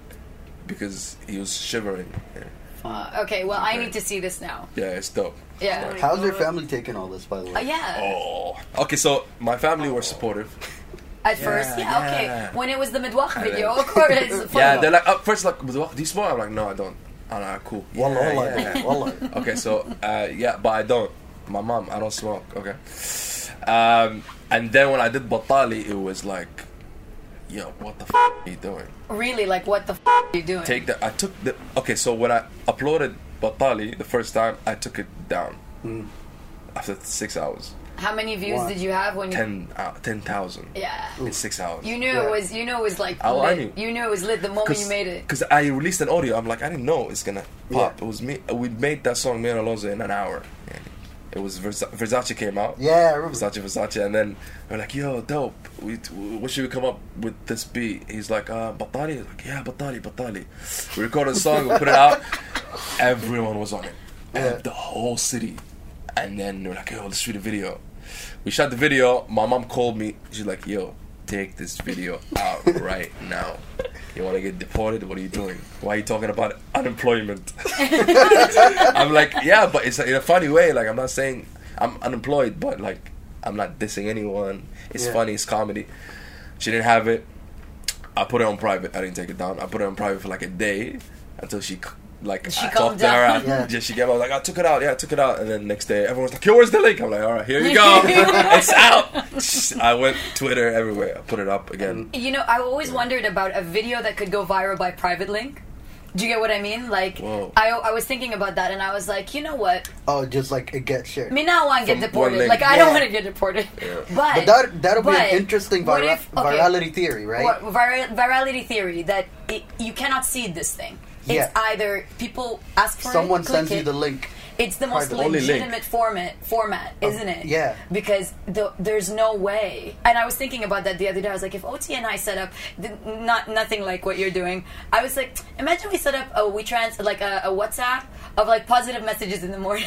because he was shivering. Yeah, Uh, okay, well, I need to see this now. yeah it's dope. Yeah. my How's your family taking all this, by the way? Uh, yeah. Oh, okay. So my family were supportive. At first, yeah, yeah. okay. When it was the medwakh video, of course. Yeah, they're like at first like, "Do you smoke?" I'm like, "No, I don't." I'm like, "Cool." Wallah, Yeah, wallah, yeah. wallah. okay, so uh, yeah, but I don't. My mom, I don't smoke. Okay. Um, and then when I did Batali, it was like, yo, what the f- are you doing? Really, like, what the f- are you doing? Take the. I took the. Okay, so when I uploaded Batali the first time, I took it down after six hours. How many views Wow. did you have when you? Ten, uh, 10,000 Yeah. in six hours. You knew Yeah. it was. You knew it was like. Oh, I knew. You knew it was lit the moment you made it. Because I released an audio, I'm like, I didn't know it's gonna pop. Yeah. It was me. We made that song, me and Alonso, in an hour. Yeah. It was Versa- Versace came out. Yeah, I remember. Versace, Versace, and then we're like, "Yo, dope. We, what should we come up with this beat?" He's like, "Uh, Batali." He's like, "Yeah, Batali, Batali." We recorded a song, we put it out. Everyone was on it, Yeah. the whole city. And then we're like, "Yo, let's shoot a video." We shot the video. My mom called me. She's like, "Yo, take this video out right now. You want to get deported? What are you doing? Why are you talking about unemployment?" I'm like, yeah, but it's in a funny way. Like, I'm not saying I'm unemployed, but like, I'm not dissing anyone. It's Yeah. funny. It's comedy. She didn't have it. I put it on private. I didn't take it down. I put it on private for like a day until she. C- Like She I calmed talked to her, down. Yeah. yeah. she gave out like I took it out, yeah, I took it out, and then next day everyone's like, "Yo, where's the link?" I'm like, "All right, here you go, it's out." I went Twitter everywhere, I put it up again. You know, I always wondered about a video that could go viral by private link. Do you get what I mean? Like, Whoa. I, I was thinking about that, and I was like, you know what? Oh, just like it gets shared. Me now want to get From deported. one link. Like, I don't want to get deported. But, But that that'll be an interesting what vira- if- okay, virality theory, right? What, vira- virality theory that it, you cannot see this thing. It's either people ask for Someone it, click sends you the link. it's the most Private. Only legitimate format format, oh, isn't it? yeah. Because the, there's no way. And I was thinking about that the other day. I was like, if OT and I set up th- not nothing like what you're doing, I was like, imagine we set up a we trans like a, a WhatsApp of like positive messages in the morning.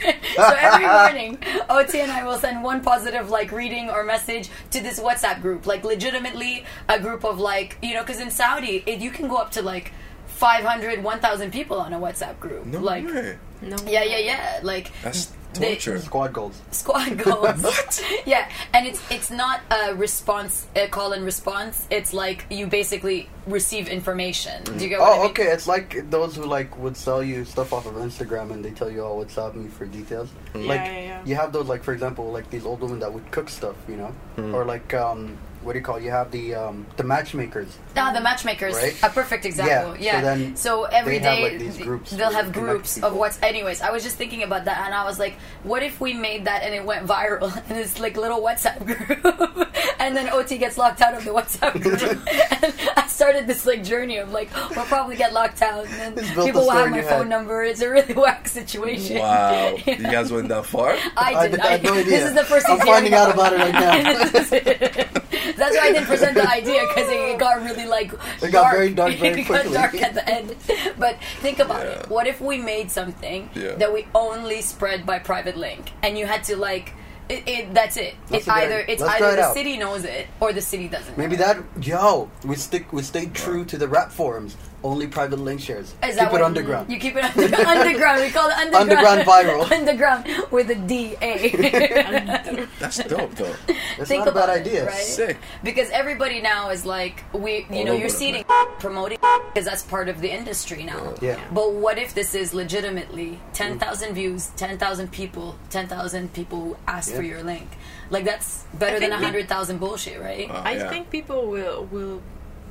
so every morning, OT and I will send one positive like reading or message to this WhatsApp group, like legitimately a group of like you know, because in Saudi it, you can go up to like 500, 1,000 people on a WhatsApp group. No like, way. No. yeah, yeah, yeah. Like That's they- torture. Squad goals. squad goals. what? Yeah, and it's it's not a response, a call and response. It's like you basically receive information. Do you get what I Oh, mean? okay. It's like those who like would sell you stuff off of Instagram and they tell you, "Oh, what's up?" me for details. Like yeah, yeah. you have those, like for example, like these old women that would cook stuff, you know, or like um, what do you call? it? You have the um, the matchmakers. Ah, the matchmakers, Right? a perfect example. so Yeah. then So every they have like these groups. They'll have you connect groups of what's. Anyways, I was just thinking about that, and I was like, what if we made that and it went viral in this like little WhatsApp group, and then OT gets locked out of the WhatsApp group, and I started this like journey of like we'll probably get locked out, and then people will have my phone head. number. It's a really whack situation. Wow. You guys went that far? I I, did. did, I had no idea. This is the first I'm finding out about it right now. This is it. That's why I didn't present the idea because it got really like It got very dark very it got quickly. dark at the end. But think about Yeah. it. What if we made something Yeah. that we only spread by private link, and you had to like. It, it, that's it. That's it's either it's Let's either it the out. city knows it or the city doesn't. Maybe know that yo, we stick we stay true to the rap forums. Only private link shares. Is Keep it underground. You keep it under, underground. We call it underground. Underground viral. underground with a D A. That's dope, though. That's Think not a bad about it, idea. right? Sick. Because everybody now is like, we, you All know, you're the seeing promoting because that's part of the industry now. Yeah. But what if this is legitimately 10,000 mm. views, 10,000 people, 10,000 people who ask for your link? Like, that's better than think we- 100,000 bullshit, right? Wow, I yeah. think people will will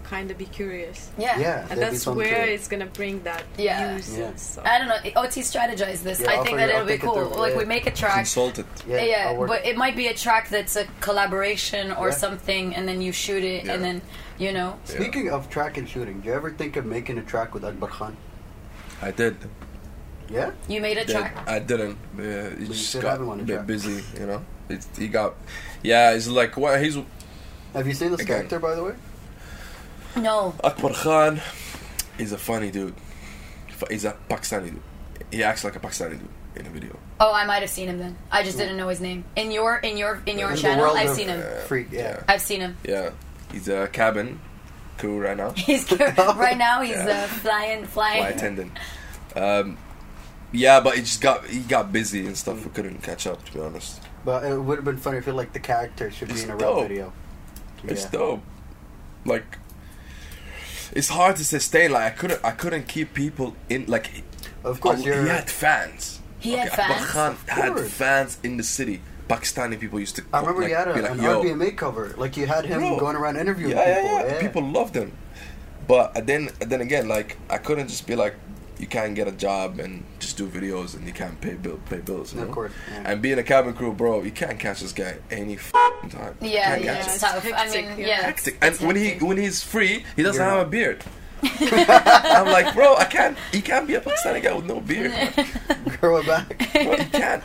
kind of be curious, yeah. Yeah. and that's something to where it's gonna bring that Yeah. views. Yeah. And stuff. I don't know. OT strategize this. Yeah, I think that it'll be cool. through, Like, yeah. we make a track. Consulted. Yeah, Yeah, but it might be a track that's a collaboration or Yeah. something, and then you shoot it, Yeah. and then, you know. Speaking of track and shooting, do you ever think of making a track with Akbar Khan? I did. Yeah? You made a Did. track. I didn't. Uh, yeah, he you just got haven't a bit busy, you know. It's, he got, yeah. It's like what he's Have you seen this Again. character, by the way? No. Akbar Khan. He's a funny dude. He's a Pakistani dude. He acts like a Pakistani dude in a video. Oh, I might have seen him then. I just didn't know his name. In your in your in your In channel, I've seen him. Freek, yeah. I've seen him. Yeah, he's a cabin crew right now. He's right now. He's Yeah. uh, flying, flying. flight attendant. Um, yeah, but he just got he got busy and stuff. We couldn't catch up, to be honest. But it would have been funny if like the character should be in a rap dope. video. It's Yeah. dope. Like, it's hard to sustain. Like, I couldn't I couldn't keep people in. Like, Of course, oh, he had fans. He had Akbar fans? Khan had fans in the city. Pakistani people used to. I remember like, you had a, be like, an "Yo, RBMA cover. Like you had him Bro. going around interviewing yeah, people. yeah, yeah, People loved him. But then, then again, like I couldn't just be like, you can't get a job and just do videos and you can't pay bill, pay bills. You Of course, yeah. And being a cabin crew, bro, you can't catch this guy any f***ing time. You Yeah, can't yeah, it's It's tough. I mean, yeah. yeah, hectic. And it's when he when he's free, he doesn't You're have not. a beard. I'm like, bro, I can't. He can't be a Pakistani guy with no beard. Grow it back. Bro, he can't.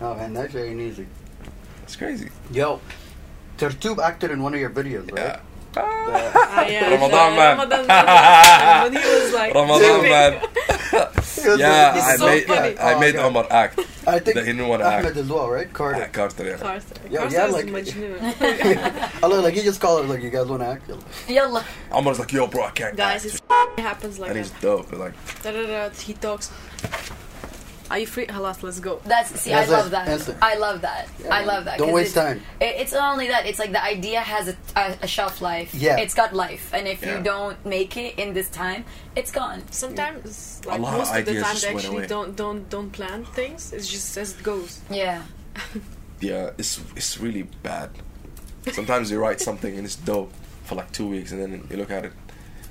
oh man, that's very easy. It's crazy. Yo, Tertube acted in one of your videos, right? Yeah. Ah, yeah, Ramadan man. Ramadan man. When he was like, Ramadan tripping. man. It was Yeah, I so made funny. I Oh, made God. Omar act. I think that he didn't want to act. as well, right? Carter. Yeah, Carter, yeah. Carter. Yeah, Carter yeah, like- Majnun. I look like you just call it like you guys want to act. Yalla. Omar's like, yo, bro, I can't. Guys, act. it happens like and that. And he's dope. Like, Da, da, da, he talks. Are you free? Halas, let's go. That's see, That's I love it. that. Instant. I love that. I love that. Don't 'cause waste it's- time. It, it's not only that; it's like the idea has a, a, a shelf life. Yeah. it's got life, and if Yeah. you don't make it in this time, it's gone. Sometimes, like lot of most of the time, they actually don't don't don't plan things. It's just as it goes. Yeah, yeah, it's it's really bad. Sometimes you write something and it's dope for like two weeks, and then you look at it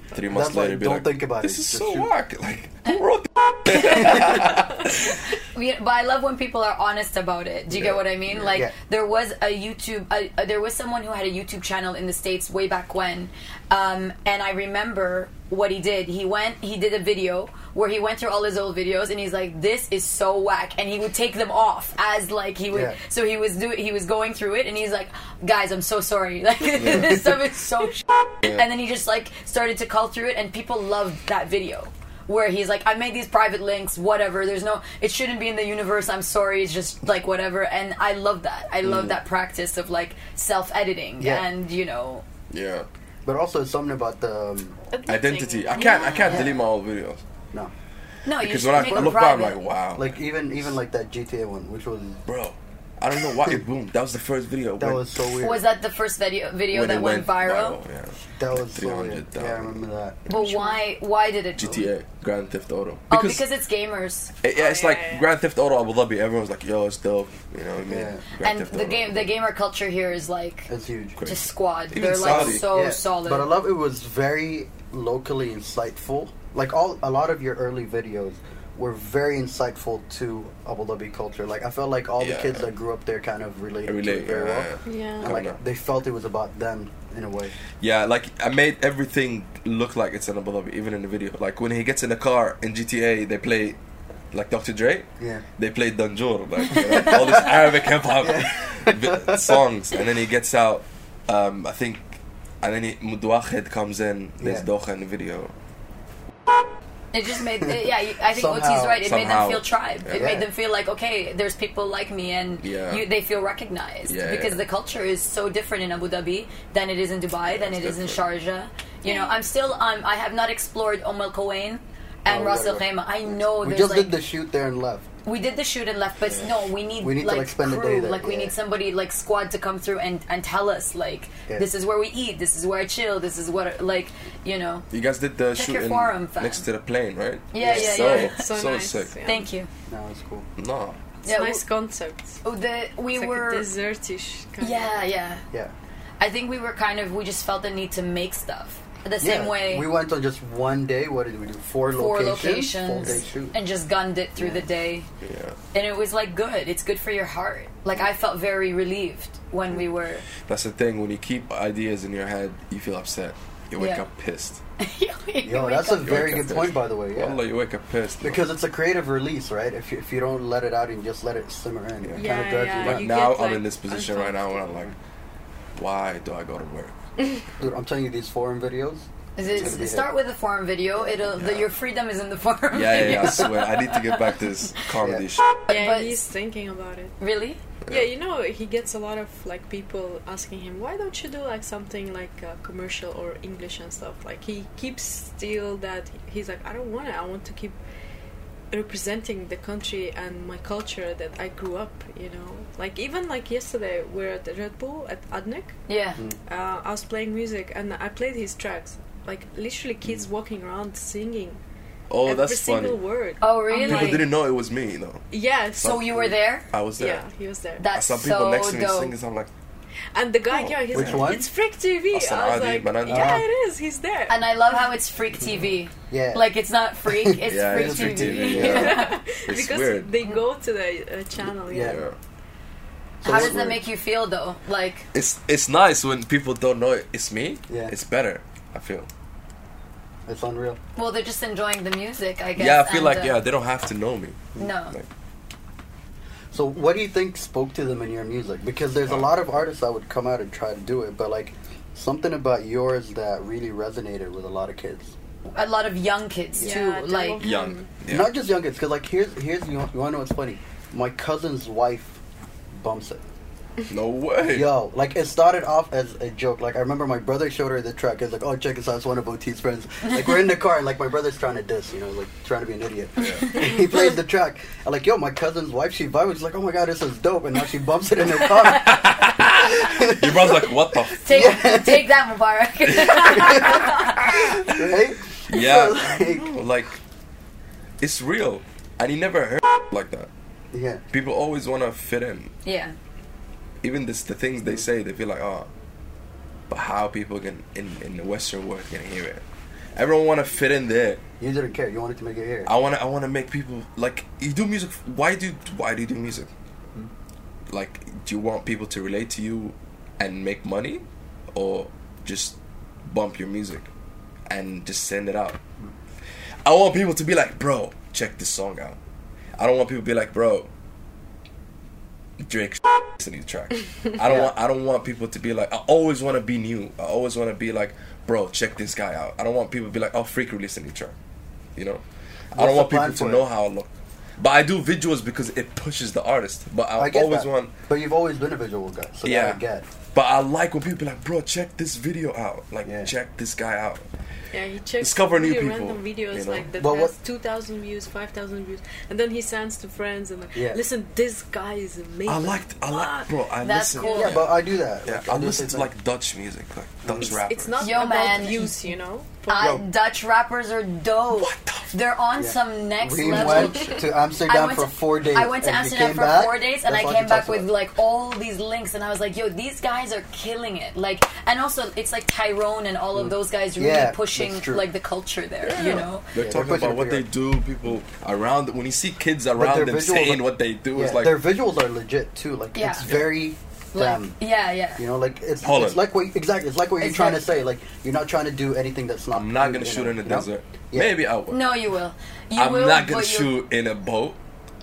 three months That's why later. be don't like, think about this it, is just so shoot." whack. Like, who wrote? But I love when people are honest about it. Do you Yeah. get what I mean? Like Yeah. there was a YouTube, there was someone who had a YouTube channel in the states way back when, um, and I remember what he did. He went, he did a video where he went through all his old videos, and he's like, "This is so whack," and he would take them off as like he would. So he was doing, he was going through it, and he's like, "Guys, I'm so sorry. Like this stuff is so." Sh-. And then he just like started to call through it, and people loved that video where he's like, I made these private links, whatever. There's no, it shouldn't be in the universe. I'm sorry. It's just like whatever. And I love that. I love that practice of like self editing Yeah. and you know, Yeah. But also it's something about the um, Identity. I can't. I can't Yeah. delete my old videos no, no, you because should when I make them look back, I'm like, wow, like even even like that GTA one, which was bro. I don't know why it boomed. That was the first video. that when- was so weird. was that the first video video when that it went, viral? Yeah. that was so 300 weird. Yeah, I remember that. But why? Why did it? boom? GTA, Grand Theft Auto. Oh, because it's gamers. it- yeah, it's Oh, like yeah, yeah. Grand Theft Auto Abu Dhabi. Everyone's like, yo, it's dope. You know what I mean? Yeah. Grand And Theft the Auto game, the gamer culture here is like It's huge. Crazy. just squad. Even They're like so Yeah, solid. But I love it was very locally insightful. Like all a lot of your early videos were very insightful to Abu Dhabi culture. Like I felt like all the kids that grew up there kind of related to it very yeah, well. yeah. Yeah. And Kinda. like they felt it was about them in a way. Yeah, like I made everything look like it's in Abu Dhabi, even in the video. Like when he gets in the car in GTA, they play like Dr. Dre. Yeah. They play Danjur, like you know, all this Arabic hip hop vi- songs, and then he gets out. Um, I think, and then he, Mudwakhed comes in. There's Yeah. dokha in the video. It just made, it, yeah. you- I think Somehow- OT's right. It made them feel tribe. It made them feel like okay, there's people like me, and Yeah. you, they feel recognized Yeah, because yeah. the culture is so different in Abu Dhabi than it is in Dubai, than it it's is in. Sharjah. You know, I'm still, um, I have not explored Umm Al Quwain and Oh, Ras Al yeah. Khaimah. I know We there's just like did the shoot there and left. We did the shoot and left, but no, we need We need to, like, like, spend a crew. day there, like we yeah. need somebody like squad to come through and and tell us like Yeah. this is where we eat, this is where I chill, this is what like you know. You guys did the Check shoot your forum, next to the plane, right? Yeah, yeah, so, yeah. So, so nice. sick. Yeah. Thank you. No, it's cool. No. It's Yeah, a nice concept. Oh, the we It's were like desertish kind yeah, yeah. Yeah. I think we were kind of we just felt the need to make stuff the same yeah. way. We went on just one day. What did we do? Four, four locations. Full day locations shoot. and just gunned it through Yeah. the day, Yeah. and it was like good. It's good for your heart. Like I felt very relieved when we were. That's the thing. When you keep ideas in your head, you feel upset. You wake Yeah. up pissed. Yo, that's a very wake up good point, by the way. Yeah. Wallah, you wake up pissed. bro. Because it's a creative release, right? If you, if you don't let it out and just let it simmer in, it kind Yeah, of drives yeah, you But now get, I'm like, in this position right now where I'm like, why do I go to work? Dude, I'm telling you, these foreign videos. Is it, be start hit. with a forum video. It'll the, your freedom is in the forum. Yeah, yeah, yeah, I swear. I need to get back to this comedy Yeah. shit. Yeah, But- he's thinking about it. Really? Yeah, you know, he gets a lot of like people asking him, "Why don't you do like something like uh, commercial or English and stuff?" Like he keeps still that he's like, "I don't want it. I want to keep representing the country and my culture that I grew up." You know, like even like yesterday, we're at the Red Bull at ADNEC. Yeah. Uh, I was playing music and I played his tracks. Like literally, kids walking around singing Oh, every that's single funny. word. Oh, I'm really? People like- didn't know it was me, though. Yeah, So you were there? I was there. yeah, he was there. I That's saw people so next to me dope. singing, so I'm like, And the guy, Oh, yeah, he's which like, one? it's Freek TV. Hassan I was like, yeah, Ah. it is. He's there. And I love how it's Freek TV. Yeah. Like it's not Freek, it's Yeah, Freek, it's Freek TV. TV, yeah. it's because weird. they go to the uh, channel. Yeah. Yeah. Yeah. So how what does that make you feel though? Like It's it's nice when people don't know it. it's me. Yeah. It's better. I feel. It's unreal. well they're just enjoying the music, I guess. yeah, I feel and, like uh, yeah, they don't have to know me. No. Like, So, what do you think spoke to them in your music? Because there's a lot of artists that would come out and try to do it, but like something about yours that really resonated with a lot of kids. a lot of young kids Yeah, too. they Like young. Yeah. Not just young kids, because like here's here's you, you want to know what's funny? My cousin's wife bumps it. no way. Yo, like it started off as a joke. Like I remember my brother showed her the track. It's like, oh, check this out. It's one of OT's friends. Like we're in the car, and like my brother's trying to diss, you know, like trying to be an idiot. he plays the track. I'm like, yo, my cousin's wife, she vibes. She's like, oh my god, this is dope. And now she bumps it in her car. Your brother's like, what the? F-? take take that Mubarak. right? Yeah. So, like, like, it's real, and he never heard like that. yeah. People always want to fit in. yeah. Even this, the things they say, they feel like, oh, but how people can in in the Western world can hear it? Everyone want to fit in there. You didn't care. You wanted to make it here. I want to. I want to make people like you do music. Why do Why do you do music? Hmm. Like, do you want people to relate to you and make money, or just bump your music and just send it out? Hmm. I want people to be like, bro, check this song out. I don't want people to be like, bro, Drake listening to track. I don't want. I don't want people to be like. I always want to be new. I always want to be like, bro, check this guy out. I don't want people to be like, oh, Freek released a new track. You know, I don't want people to for know how I look. But I do visuals because it pushes the artist. But I, I always that. want. But you've always been a visual guy, so Yeah. yeah. I get. But I like when people be like, bro, check this video out. Like, Yeah. check this guy out. Yeah, he checks Discover new people, random videos you know? like that But has what- two thousand views, five thousand views, and then he sends to friends and like, Yeah. listen, this guy is amazing. I liked. I like, bro. I That's listen. cool. Yeah, but I do that. Yeah, Like, I do the listen to same like Dutch music, like Dutch It's, rappers. it's not Yo, about man. views, you know. For- Uh, Dutch rappers are dope. What the f- They're on Yeah. some next Reem level. went to Amsterdam went for four days. I went to Amsterdam for back, four days, and I came back with about. like all these links, and I was like, "Yo, these guys are killing it!" Like, and also it's like Tyrone and all of those guys really Mm. Yeah, pushing like the culture there. You know, They're Yeah, talking they're about what they do. People around when you see kids around them visuals saying are- what they do, Yeah, it's like their visuals are legit too. Like Yeah. it's very like yeah, yeah. You know, like it's Holland. it's like what exactly it's like what you're It's trying to say. Like you're not trying to do anything that's not. I'm not gonna shoot in the desert. Yeah. Maybe I will. No, you will. You I'm will, not gonna but you- shoot in a boat.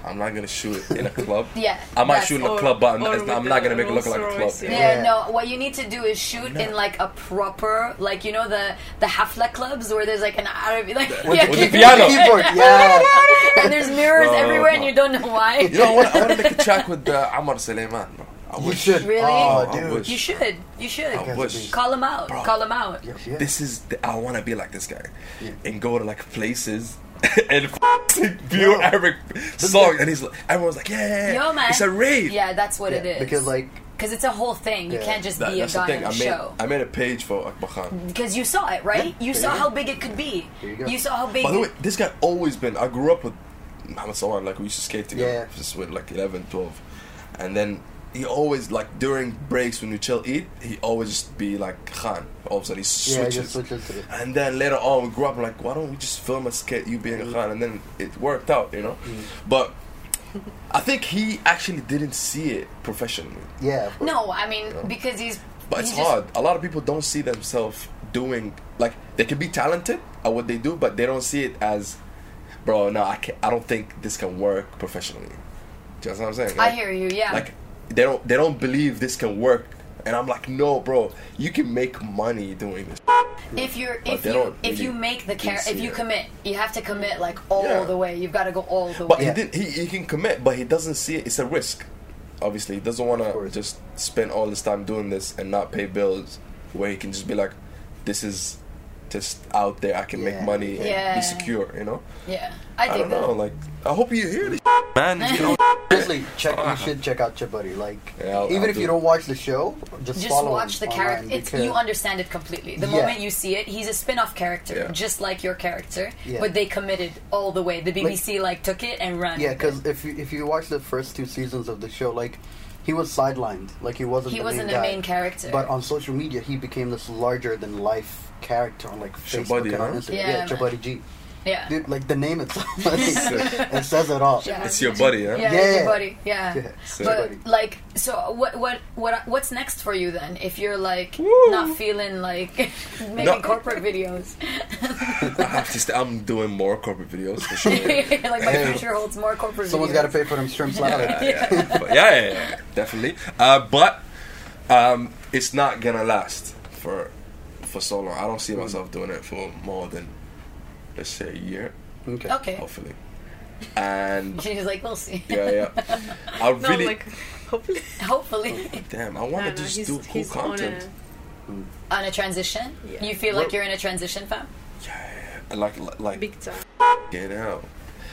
I'm not gonna shoot in a club. Yeah, I might that's- shoot in a or- club, but I'm, not, I'm not gonna make it look like a club. Yeah. Yeah, Yeah. no. What you need to do is shoot in like a proper, like you know the the hafla clubs where there's like an Arabic, like With yeah, the, with the piano. keyboard, yeah. and there's mirrors Bro, everywhere, and you don't know why. You know, I want, I want to make a track with uh, Amar Suleiman, bro. Oh, I You wish. should. Really? Oh, I dude. wish. You should. You should. I wish. Call him out. Bro. Call him out. Yeah, yeah. This is the, I want to be like this guy Yeah. and go to like places and sing pure Yo. Arabic song, and he's like, everyone's like, yeah, yeah, yeah. Yo, man. it's a rave. Yeah, that's what Yeah, it is. Because like because it's a whole thing. You can't just That- be a that's the guy thing. on I a made show. I made a page for Akbar Khan. Because you saw it, right? Yeah, you saw you how big it could be. There you go. saw how big. By the way, this guy always been. I grew up with Muhammad Sawan. Like we used to skate together. Yeah. Just with like 11, 12. and then he always like during breaks when we chill eat, he always just be like Khan. All of a sudden he yeah, switches. switches to And then later on, we grew up like, why don't we just film a skit you being a mm. Khan? And then it worked out, you know. Mm. But I think he actually didn't see it professionally. yeah. of no, I mean because he's. But it's he just- hard. A lot of people don't see themselves doing like they can be talented at what they do, but they don't see it as, bro. No, I can't. I don't think this can work professionally. Do you know what I'm saying? I hear you. Yeah. Like they don't they don't believe this can work, and I'm like, no, bro. You can make money doing this. if you're But if you don't if you make the do char- if you it. commit, you have to commit like all Yeah. the way. You've got to go all the But way. But he did. He, he can commit, but he doesn't see it. It's a risk. Obviously, he doesn't want to just spend all this time doing this and not pay bills. Where he can just be like, "This is just out there. I can make money and Yeah. be secure." You know. Yeah, I I don't that. know. Like, I hope you hear this, man. You know? Honestly, check. You should check out Chabuddy. Like, Yeah, I'll- even I'll if do you it. don't watch the show, just, Just follow watch the character. It's you understand it completely. The Yeah. moment you see it, he's a spin-off character, Yeah. just like your character. Yeah. But they committed all the way. The BBC like, took it and ran. Yeah, because if you if you watch the first two seasons of the show, like he was sidelined, like he wasn't. he the wasn't main the guy. main character. But on social media, he became this larger than life character on like Facebook Chabuddy, and on huh? Instagram. Yeah, Yeah, man. Chabuddy G. yeah, Dude, like the name itself, it says it all. Yeah. It's your buddy, huh? yeah, Yeah. everybody, yeah. Yeah, So- But like, so what? What? What? What's next for you then? If you're like Woo. not feeling like making No. corporate videos, I have to. St- I'm doing more corporate videos for sure. like my Hey. future holds more corporate. Someone's got to pay for them shrimp salad. yeah, yeah, But yeah, yeah, yeah, definitely. Uh, but um, it's not gonna last for for so long. I don't see myself doing it for more than let's say a year, Okay. Okay. hopefully. And She's like, we'll see. yeah, yeah. I no, really like hopefully. Hopefully, damn. I I want to don't just he's, do cool he's on content. Mm. on a transition, Yeah. you feel like you're in a transition, fam. Yeah, like like big time. get out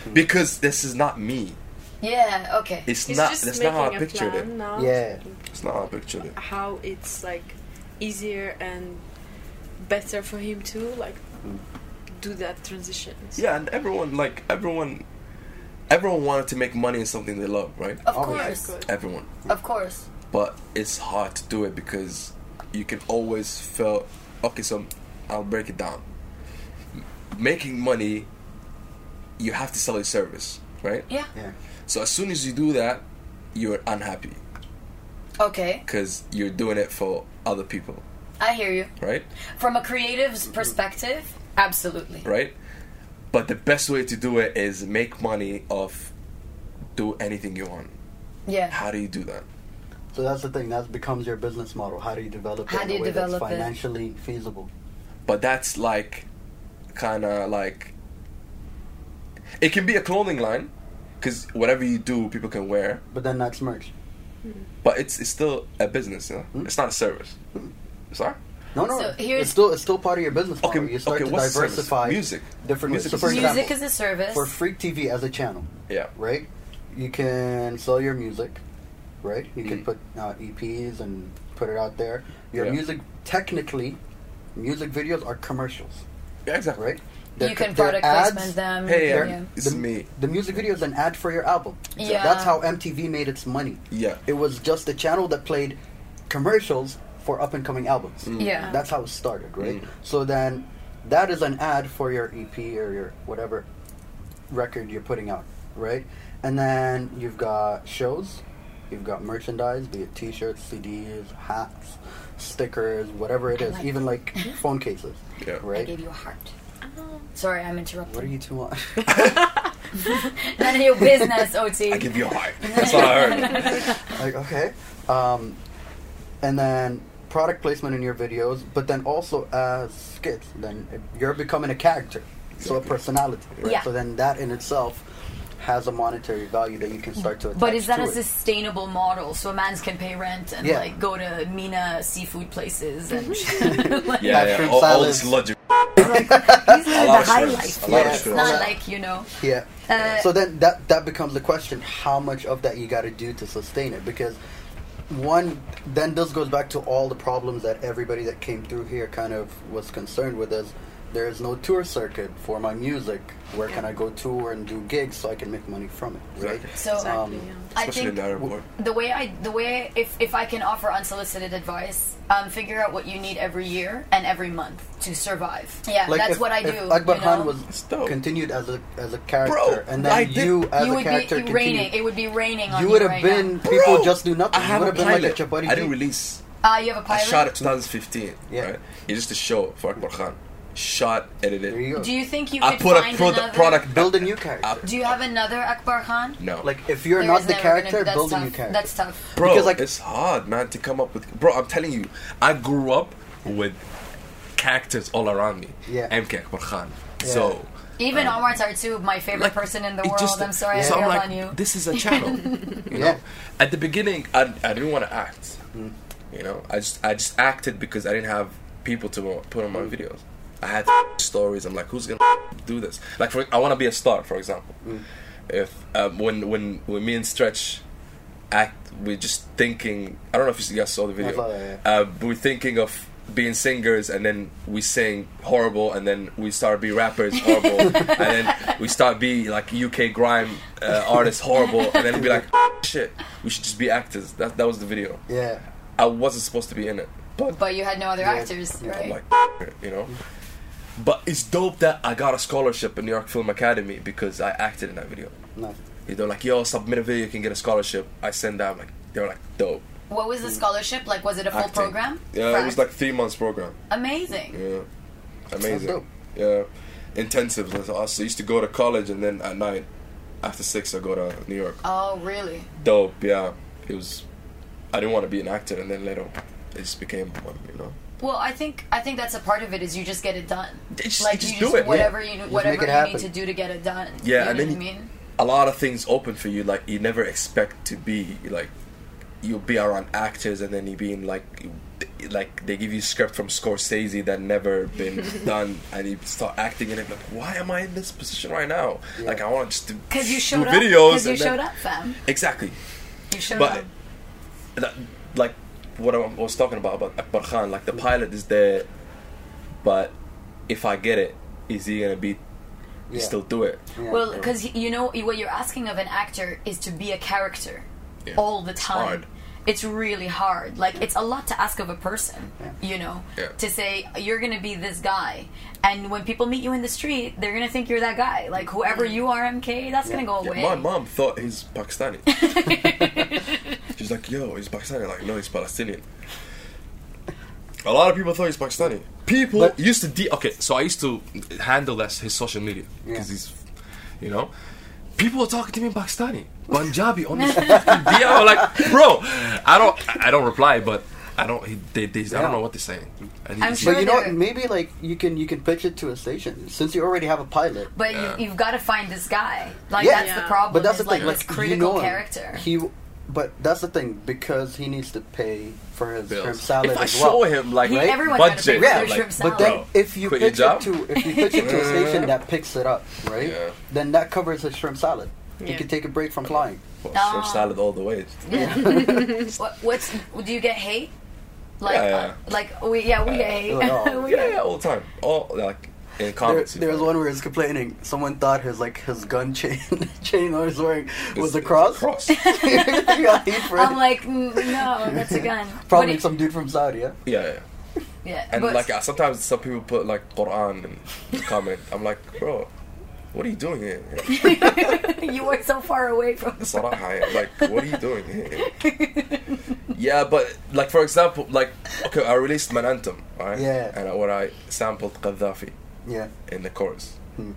mm. because this is not me. Yeah. Okay. It's He's not. just That's not how I a pictured it. now. Yeah. It's not how I pictured it. How it's like easier and better for him to like do that transition. Yeah, and everyone like everyone. Everyone wanted to make money in something they love, right? Of Obviously. course. Everyone. Of course. but it's hard to do it because you can always feel okay so i'll break it down making money, you have to sell your service, right? Yeah. Yeah. So as soon as you do that, you're unhappy Okay. because you're doing it for other people, I hear you. right? From a creative's perspective, absolutely. Right? But the best way to do it is make money off do anything you want. Yeah. How do you do that? So that's the thing. That becomes your business model. How do you develop it How in do a you way develop that's it? financially feasible? But that's like kind of like it can be a clothing line because whatever you do, people can wear. But then that's merch. But it's it's still a business. You know? Hmm? It's not a service. Sorry. No, no. So here's- it's still it's still part of your business model. Okay, you start okay, to what's the service? diversify Music. different Music so for a service. Music example, is a service. for Freek TV as a channel, Yeah. right? You can sell your music, right? You can Mm. put uh, EPs and put it out there. Your Yeah. music, technically, music videos are commercials, Yeah, exactly. right? you They're- can product ads. placement them. Hey, They're- yeah. It's the, me. The music video is an ad for your album. Yeah. That's how MTV made its money. Yeah. It was just a channel that played commercials for up and coming albums. Yeah. That's how it started, right? Mm. So then that is an ad for your EP or your whatever record you're putting out, right? And then you've got shows, you've got merchandise, be it t-shirts, CDs, hats, stickers, whatever it I is, like- even like phone cases, Yeah. Right? I right? gave you a heart. Sorry, I'm interrupting. What are interrupting. you two on? None of your business, OT. I give you a heart. That's what I heard. like okay um, and then product placement in your videos but then also as skits then you're becoming a character so a personality right? Yeah. so then that in itself has a monetary value that you can start to attach But is that to a it. sustainable model? So a man's can pay rent and Yeah. like go to Mina seafood places and like, Yeah, Have yeah. All, all salads. this logic. he's living the lot of high life. a lot of Yeah, it's shrimps. not Yeah. like you know. yeah Uh, so then that that becomes the question how much of that you got to do to sustain it because one then this goes back to all the problems that everybody that came through here kind of was concerned with is there is no tour circuit for my music where can i go tour and do gigs so i can make money from it right Exactly. So Exactly. Um, yeah. I Especially in think the the way I the way if if I can offer unsolicited advice, um, figure out what you need every year and every month to survive. Yeah, like that's if, what I do. if akbar you khan was It's continued as a as a character Bro, and then I did- you as you a would character be raining. It would be raining on you you would have right been now. people Bro, just do nothing I you have would a have been like pilot. a Chabari I didn't release. Ah, you have a pilot. I shot it 2015. Yeah. Right? It's just a show for Akbar Khan. Shot, edited. there you go Do you think you I could put a find product, another? product build a new character up. Do you have another Akbar Khan? No. like if you're There not is the never gonna- character that's build tough. a new character That's tough. Bro, Because, like- it's hard, man, to come up with. Bro, I'm telling you, I grew up with characters all around me. Yeah. MK Akbar Khan. Yeah. So, Even Omar Tartub, my favorite like, person in the it world. just- I'm sorry so I I'm failed like, on you. This is a channel. you know, Yeah. at the beginning, I, I didn't want to act. Mm. You know, I just I just acted because I didn't have people to put on my Mm. videos. I had stories. I'm like, who's gonna do this? Like, for, I want to be a star, for example. Mm. If um, when when when me and Stretch act, we're just thinking. I don't know if you guys saw the video. saw that, Uh, we're thinking of being singers, and then we sing horrible, and then we start be rappers horrible, and then we start be like UK grime uh, artists horrible, and then we be like, shit, we should just be actors. That that was the video. yeah I wasn't supposed to be in it, but But you had no other Yeah. actors, right? I'm like, you know. But it's dope that I got a scholarship in New York Film Academy because I acted in that video. no You know, like, yo, submit a video, you can get a scholarship. I send out, like, they're like, dope. what was the mm. scholarship? Like, was it a full Acting. program? Yeah, For it was like three months program. amazing. Yeah, amazing. dope. Yeah, intensive. So I also used to go to college and then at night, after six, I go to New York. Oh, really? Dope. Yeah, it was. I didn't want to be an actor, and then later, it just became one. You know. Well, I think I think that's a part of it is you just get it done. Just- like just you do just it, yeah. whatever you make whatever you happen. need to do to get it done. Yeah, you and then what I mean. a lot of things open for you like you never expect to be like you'll be around actors and then you be in like like they give you script from Scorsese that never been done and you start acting in it like why am I in this position right now Yeah. like I want just to Because you do showed up. videos Because you and then- showed up, fam. exactly You showed but up. that, like what I was talking about about Akbar Khan like the pilot is there but if I get it is he gonna be Yeah. still do it Yeah. Well, because you know what you're asking of an actor is to be a character Yeah. all the time. Hard. it's really hard. Like it's a lot to ask of a person, you know, Yeah. to say you're gonna be this guy, and when people meet you in the street, they're gonna think you're that guy. Like whoever you are, MK, that's gonna go Yeah, away. my mom thought he's Pakistani. She's like, yo, he's Pakistani. Like, no, he's Palestinian. A lot of people thought he's Pakistani. People But- used to de- okay. So I used to handle that his social media because Yeah. he's, you know, people were talking to me in Pakistani, Punjabi on this fucking DM. I'm like, bro, I don't, I don't reply, but I don't, he, they, they, I don't know what they're saying. And I'm he's- sure But you know what? Maybe like you can you can pitch it to a station since you already have a pilot. But Yeah. you, you've got to find this guy. Like Yeah. that's the problem. But that's the like, thing, this like critical you know him. character. He, but that's the thing because he needs to pay for his Bills. shrimp salad If I as show well. him like He- right? everyone had to pay budget, for Yeah, their like, shrimp salad. But then Bro, if you quit your pitch job. it to if you pitch it to a station that picks it up, right? Yeah. Then that covers his shrimp salad. He Yeah. can take a break from flying. well, Ah. shrimp salad all the way. Yeah. what, what's do you get hate? Like, Yeah, yeah. uh, like we yeah we get hate. like, oh, We Yeah, get- yeah, all the time. All like in There, there was one where he's complaining. Someone thought his like his gun chain chain I was wearing was a cross. a cross. He got heat it. I'm like mm, no, that's a gun. Probably But it- some dude from Saudi. Yeah. yeah, yeah. yeah, And like sometimes some people put like Quran in the comment. I'm like, bro, what are you doing here? you were so far away from. Sarah, like, what are you doing here? yeah, but like for example, like okay, I released my anthem, right? Yeah. And where I sampled Gaddafi Yeah. in the chorus. Hmm.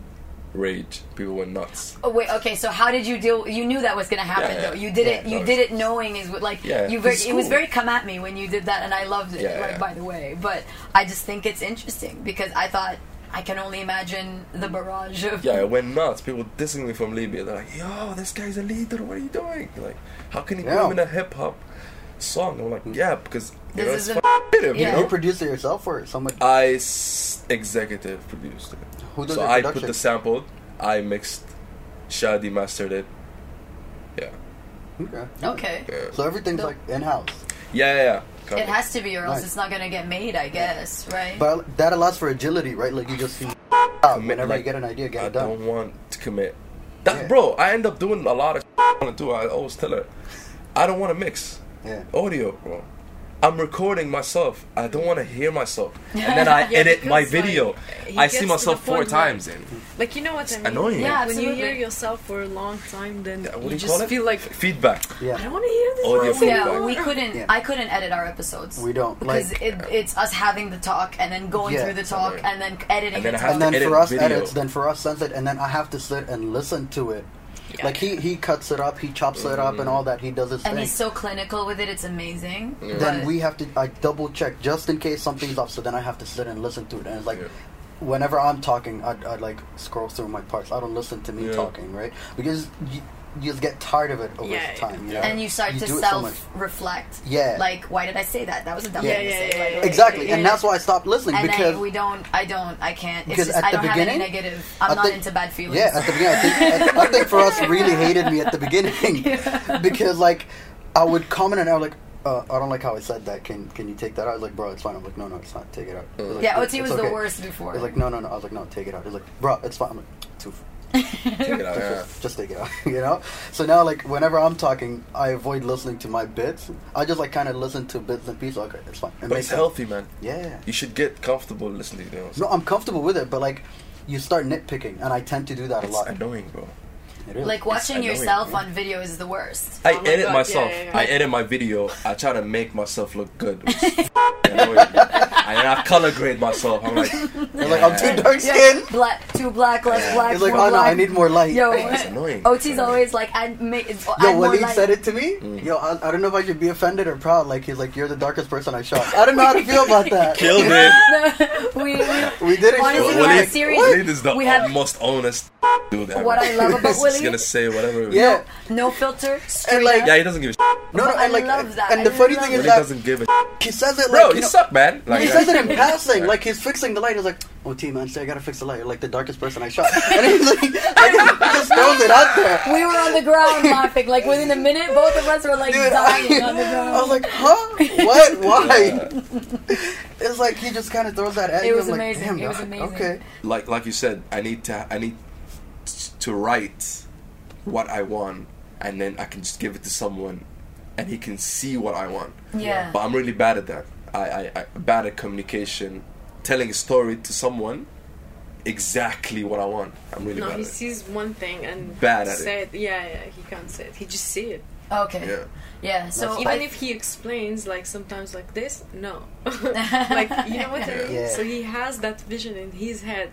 Rage. People went nuts. Oh wait, okay. So how did you deal? You knew that was gonna happen, Yeah, yeah. though. You did it. You no, did it knowing is what- like Yeah, you. Very, it's it was very come at me when you did that, and I loved it. Yeah, like yeah. by the way, but I just think it's interesting because I thought I can only imagine the barrage of. Yeah, it went nuts. People dissing me from Libya. They're like, yo, this guy's a leader. What are you doing? Like, how can he Yeah. put in a hip hop song? I'm like, yeah, because you This know, is it's a- f- him, Yeah. you You know? produce it yourself or someone? I s- executive produced it. Who does so I put the sample, I mixed, Shadi mastered it. Yeah. Okay. Okay. Yeah. So everything's No. like in house. Yeah, yeah, yeah. It Kinda. has to be, or else Nice. it's not gonna get made. I guess, right? But that allows for agility, right? Like you just see out Commit, whenever like, you get an idea, get I it done. I don't want to commit. That, Yeah. Bro, I end up doing a lot of I want to do. I always tell her, I don't want to mix Yeah. audio, bro. I'm recording myself. I don't want to hear myself, and then I Yeah, edit my because, like, video. I see myself four point where- times in. Like you know what I mean? annoying. Yeah, when you hear yourself for a long time, then What do you you just feel like feedback. Yeah. I don't want to hear this. Audio feedback. anymore. yeah, we couldn't. Yeah. I couldn't edit our episodes. We don't, because like- it, it's us having the talk and then going Yeah. through the talk Right. and then editing And then the talk. and then for us video. edits, then for us censored, and then I have to sit and listen to it. Like he he cuts it up, he chops it up, and mm-hmm. all that. He does his and thing. he's so clinical with it. It's amazing. then But- we have to I double check just in case something's off. So then I have to sit and listen to it, and it's like. Yeah. Whenever I'm talking, I'd, I'd like scroll through my parts. I don't listen to me Yeah. talking, right? Because you, you just get tired of it over Yeah, time. You know? and you start You to do it so self-reflect. Yeah. Like, why did I say that? That was a dumb Yeah. thing to Yeah, say. yeah, like, yeah. Exactly, and yeah. that's why I stopped listening And because I, we don't. I don't. I can't. It's Because just at I the don't have any beginning, negative. I'm I not into bad feelings. Yeah, at the beginning, I think, I, I think for us, really hated me at the beginning because like I would comment and I was like, uh, I don't like how I said that. Can can you take that out? I was like, bro, it's fine. I'm like, no, no, it's not. Take it out. Like, yeah. "It's OT was okay." the worst before. He's like, no, no, no. I was like, no, take it out. He's like, bro, it's fine. I'm like, too. Take it out, yeah. Just take it out, you know. So now, like, whenever I'm talking, I avoid listening to my bits. I just like kind of listen to bits and pieces. Okay, it's fine. It But it's sense. healthy, man. Yeah. You should get comfortable listening to those. No, I'm comfortable with it, but like, you start nitpicking, and I tend to do that It's a lot. annoying, bro. It is. like watching yourself yeah. on video is the worst. I Oh my edit God, myself. yeah, yeah, yeah. I edit my video. I try to make myself look good. which is and I color grade myself. I'm like, You're like, I'm too dark Yeah, skinned. black, too black, less black. He's like, oh no. I need more light. Yo, It's annoying. OT's always like, I make, add Yo, more Waleed said it to me. Mm. Yo, I, I don't know if I should be offended or proud. Like he's like, you're the darkest person I shot. I don't know how to feel about that. Killed it. we, we, We did it. Honestly, shit. we had Waleed, series- Waleed is the we have- most honest dude ever. What I love about He's gonna say whatever. Yeah. no filter, straight And like, Yeah, he doesn't give a shit. no, no, I and like, love that. and the I funny thing Waleed is that doesn't give a shit. he says it like, Bro, you you know, suck, man. Like, he says it in passing, like he's fixing the light. He's like, "Oh, T man, say I gotta fix the light." You're like the darkest person I shot, and he's like, I just, he just throws it out there. we were on the ground laughing. Like within a minute, both of us were like Dude, dying I, on the ground. I was like, "Huh? What? Why?" It's like he just kind of throws that at It you. was I'm like, amazing. It was amazing. Okay. like, like you said, I need to, I need to write what I want, and then I can just give it to someone, and he can see what I want. Yeah. But I'm really bad at that. I, I, I bad at communication, telling a story to someone exactly what I want. I'm really No, bad he at it. sees one thing and Bad at say it. Yeah, yeah, he can't say it. He just see it. Okay. Yeah. Yeah. So Even I- if he explains, like sometimes like this, no, like you know what I mean. Yeah. So he has that vision in his head,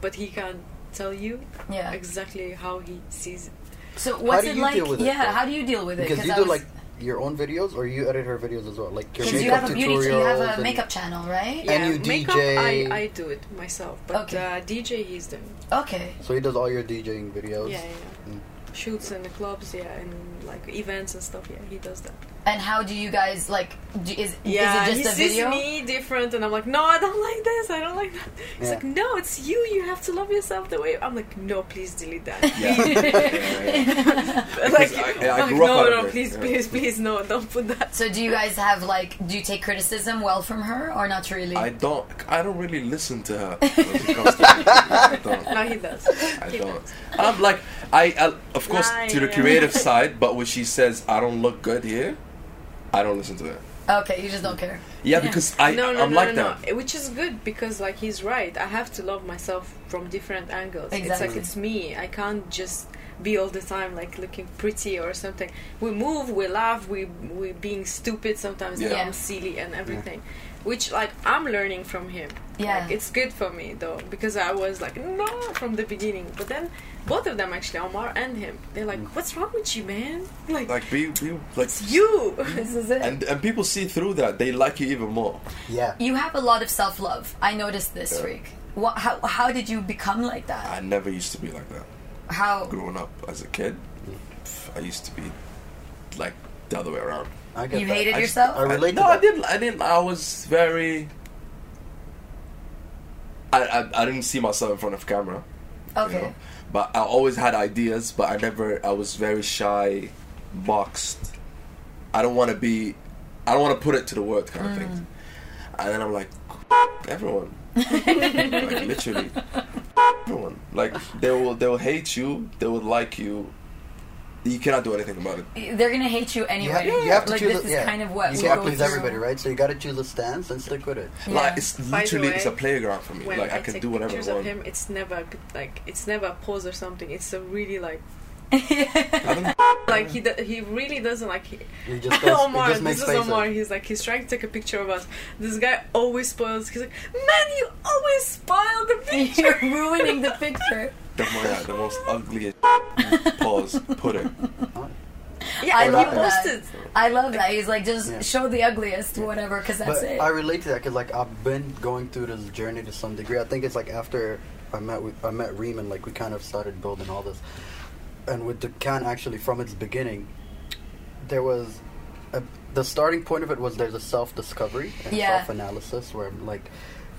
but he can't tell you yeah. exactly how he sees it. So what's do it like? deal with it, yeah. though? How do you deal with it? Because you I do was- like your own videos, or you edit her videos as well, like your Because makeup you have a beauty, tutorials. you have a and- makeup channel, right? And yeah, you makeup, DJ. I, I do it myself, but Okay. uh, DJ he's doing. Okay. So he does all your DJing videos. Yeah, yeah, yeah. Mm. Shoots in the clubs, yeah, and like events and stuff. Yeah, he does that. And how do you guys like? Do, is Yeah, is it he just a sees video? me different, and I'm like, no, I don't like this. I don't like that. He's Yeah. like, no, it's you. You have to love yourself the way. I'm like, no, please delete that. Yeah. Yeah, like, I- I like, no, no, please, yeah. please, please, no, don't put that. So do you guys have like? Do you take criticism well from her or not really? I don't. I don't really listen to her when it comes to I don't. No, he does. I He don't. does. I'm like I, I of course Nah, to the creative side, but when she says I don't look good here, I don't listen to it. okay, you just don't care. Yeah, because I no, no, I'm no, like no, that. no. Which is good because, like, he's right. I have to love myself from different angles. Exactly. It's like it's me. I can't just be all the time like looking pretty or something. We move, we laugh, we we being stupid sometimes, Yeah. dumb, silly, and everything. Which like I'm learning from him. Yeah. Like, it's good for me though because I was like no from the beginning, but then both of them actually, Omar and him, they're like, mm. "What's wrong with you, man? Like, Like be, be like it's you." This is it. and and people see through that. They like you even more. Yeah. you have a lot of self love. I noticed this, Yeah. Freek. What, how how did you become like that? I never used to be like that. How? Growing up as a kid, I used to be like the other way around. I get You that. hated I- yourself? I relate no, to I that. didn't. I didn't. I was very. I, I, I didn't see myself in front of camera. You know. But I always had ideas, but I never. I was very shy, boxed. I don't want to be. I don't want to put it to the world kind of Mm. thing. And then I'm like, everyone, like literally, everyone. Like they will. They will hate you. They will like you. You cannot do anything about it. They're gonna hate you You anyway. have, you have to like choose. this a, is yeah. kind of what you we can't please through. everybody, right? So you got to choose a stance and stick with it. Yeah. Like it's By the literally it's a playground for me. like I, I, can do whatever I pictures of him, it's never a good, like it's never a pose or something. It's a really like I don't, like he do, he really doesn't like he, He just does, Omar. he just makes this is faces. Omar. He's like he's trying to take a picture of us. This guy always spoils. He's like, man, you always spoil the picture. You're ruining the picture. The, yeah, the most ugliest pause. Put it. yeah, I and love he that. posted. I love that. He's like, just Yeah. show the ugliest, whatever, because that's but it. I relate to that because like I've been going through this journey to some degree. I think it's like after I met with, I met Reem and like we kind of started building all this, and with Dukkan actually from its beginning, there was a, the starting point of it was there's a self discovery and Yeah. self analysis where like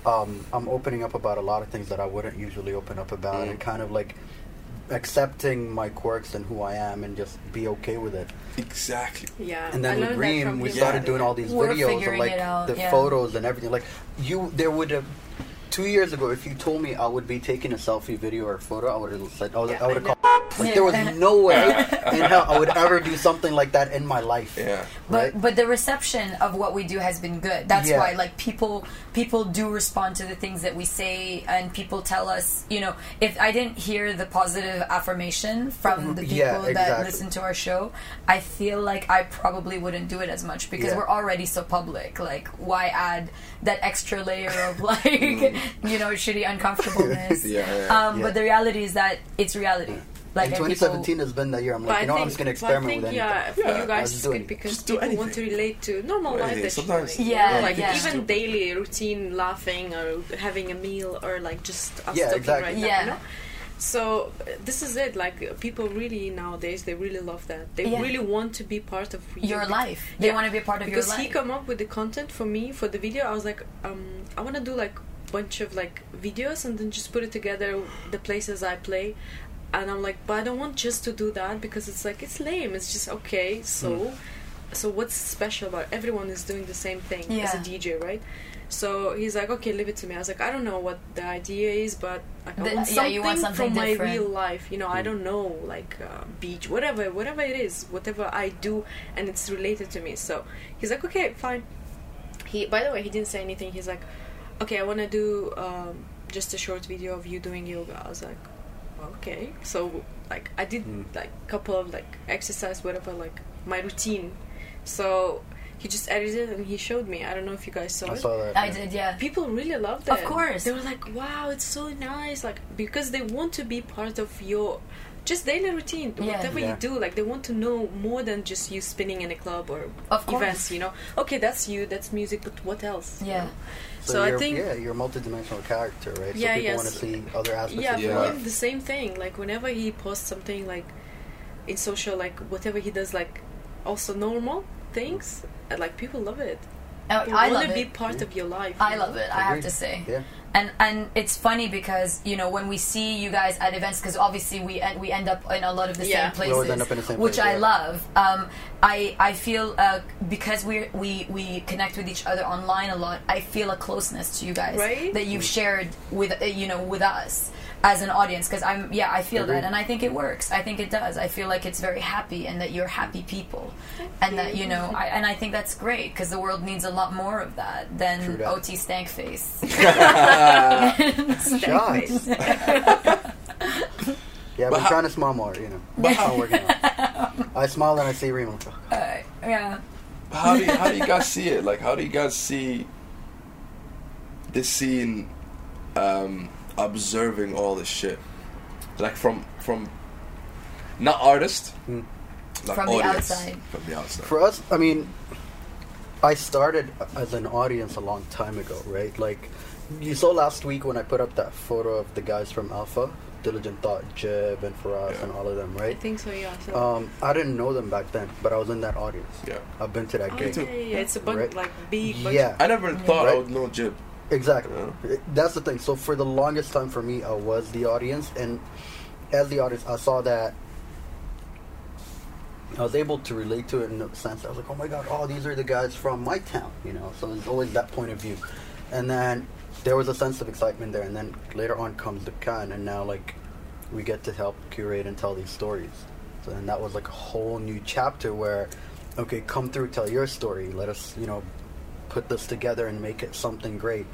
um, I'm opening up about a lot of things that I wouldn't usually open up about Mm. and kind of like accepting my quirks and who I am and just be okay with it. Exactly. Yeah, And I then with learned Reem, we started Yeah. doing all these We're videos and like the yeah. photos and everything. Like you, there would have two years ago, if you told me I would be taking a selfie video or photo, I would have said, I would, Yeah, I would have called. Like there was no way in hell I would ever do something like that in my life. Yeah. But Right? but the reception of what we do has been good. That's Yeah. why like people people do respond to the things that we say and people tell us, you know, if I didn't hear the positive affirmation from the people Yeah, that listen to our show, I feel like I probably wouldn't do it as much because Yeah. we're already so public. Like why add that extra layer of like, you know, shitty uncomfortableness. Yeah. Um but the reality is that it's reality. Like and and people- 2017 has been that year. I'm like, you know, think, I'm just gonna experiment I think, with anything. yeah, for Yeah, you guys, just it's do good because Just do people want to relate to normal Yeah, life yeah, sometimes- you're. Yeah, like yeah. even Stupid. daily routine, laughing or having a meal or like just us Yeah, talking exactly. right now. Yeah. You know? So uh, this is it. Like uh, people really nowadays, they really love that. They Yeah. really want to be part of you. your life. They Yeah. want to be a part of because your life. Because he come up with the content for me for the video. I was like, um, I want to do like bunch of like videos and then just put it together. The places I play, and I'm like, but I don't want just to do that because it's like it's lame. It's just okay. So. so what's special about everyone is doing the same thing as a DJ, right? So he's like, okay, leave it to me. I was like, I don't know what the idea is, but like, I The- want yeah, something, you want something from my real life. You know, I don't know, like uh, beach, whatever, whatever it is, whatever I do, and it's related to me. So he's like, okay, fine. He, by the way, he didn't say anything. He's like, okay, I want to do um, just a short video of you doing yoga. I was like, okay. So like, I did hmm. like couple of like exercise, whatever, like my routine. So he just edited and he showed me. I don't know if you guys saw I it saw that. I yeah. did, yeah. people really loved it. Of course. they were like, "Wow, it's so nice!" Like because they want to be part of your just daily routine, Yeah. whatever Yeah. you do. Like they want to know more than just you spinning in a club or Of course. events. You know, okay, that's you, that's music, but what else? you Yeah. know? So, So I think yeah, you're a multidimensional character, right? Yeah, so people yes. want to see other aspects yeah, of Yeah. life. the same thing. Like whenever he posts something like in social, like whatever he does, like also normal things, uh, like people love it. Oh, I want love to be it. part of your life. I love it. I have to say. Yeah. And and it's funny because you know when we see you guys at events because obviously we end, we end up in a lot of the Yeah. same places, end up in the same which place, I yeah. love. Um, I I feel uh, because we we we connect with each other online a lot. I feel a closeness to you guys Right? that you've shared with uh, you know with us as an audience because I'm yeah I feel that and I think it works. I think it does. I feel like it's very happy and that you're happy people, and that you know I, and I think that's great because the world needs a lot more of that than. OT stank face. Shots. yeah, but I'm trying to smile more, you know. But I'm working on. I smile and I see Remo. yeah. how do you, how do you guys see it? Like, how do you guys see this scene um, observing all this shit? Like from from not artist, Hmm. like From the audience. outside. From the outside. For us, I mean, I started as an audience a long time ago, right? Like, you saw last week when I put up that photo of the guys from Alpha, Diligent Thought, Jeb, and Faraz, Yeah. and all of them, right? I think so. Yeah. So. Um, I didn't know them back then, but I was in that audience. yeah, I've been to that Oh, gig. yeah, yeah, yeah, it's a bunch Right. like big. Bunch Yeah, I never thought I would know Jib. Exactly. Yeah. That's the thing. So for the longest time for me, I was the audience, and as the audience, I saw that I was able to relate to it in a sense. I was like, oh my god, oh these are the guys from my town, you know. So it's always that point of view, and then there was a sense of excitement there, and then later on comes Dukkan, and now like we get to help curate and tell these stories. So and that was like a whole new chapter where, okay, come through, tell your story. Let us, you know, put this together and make it something great.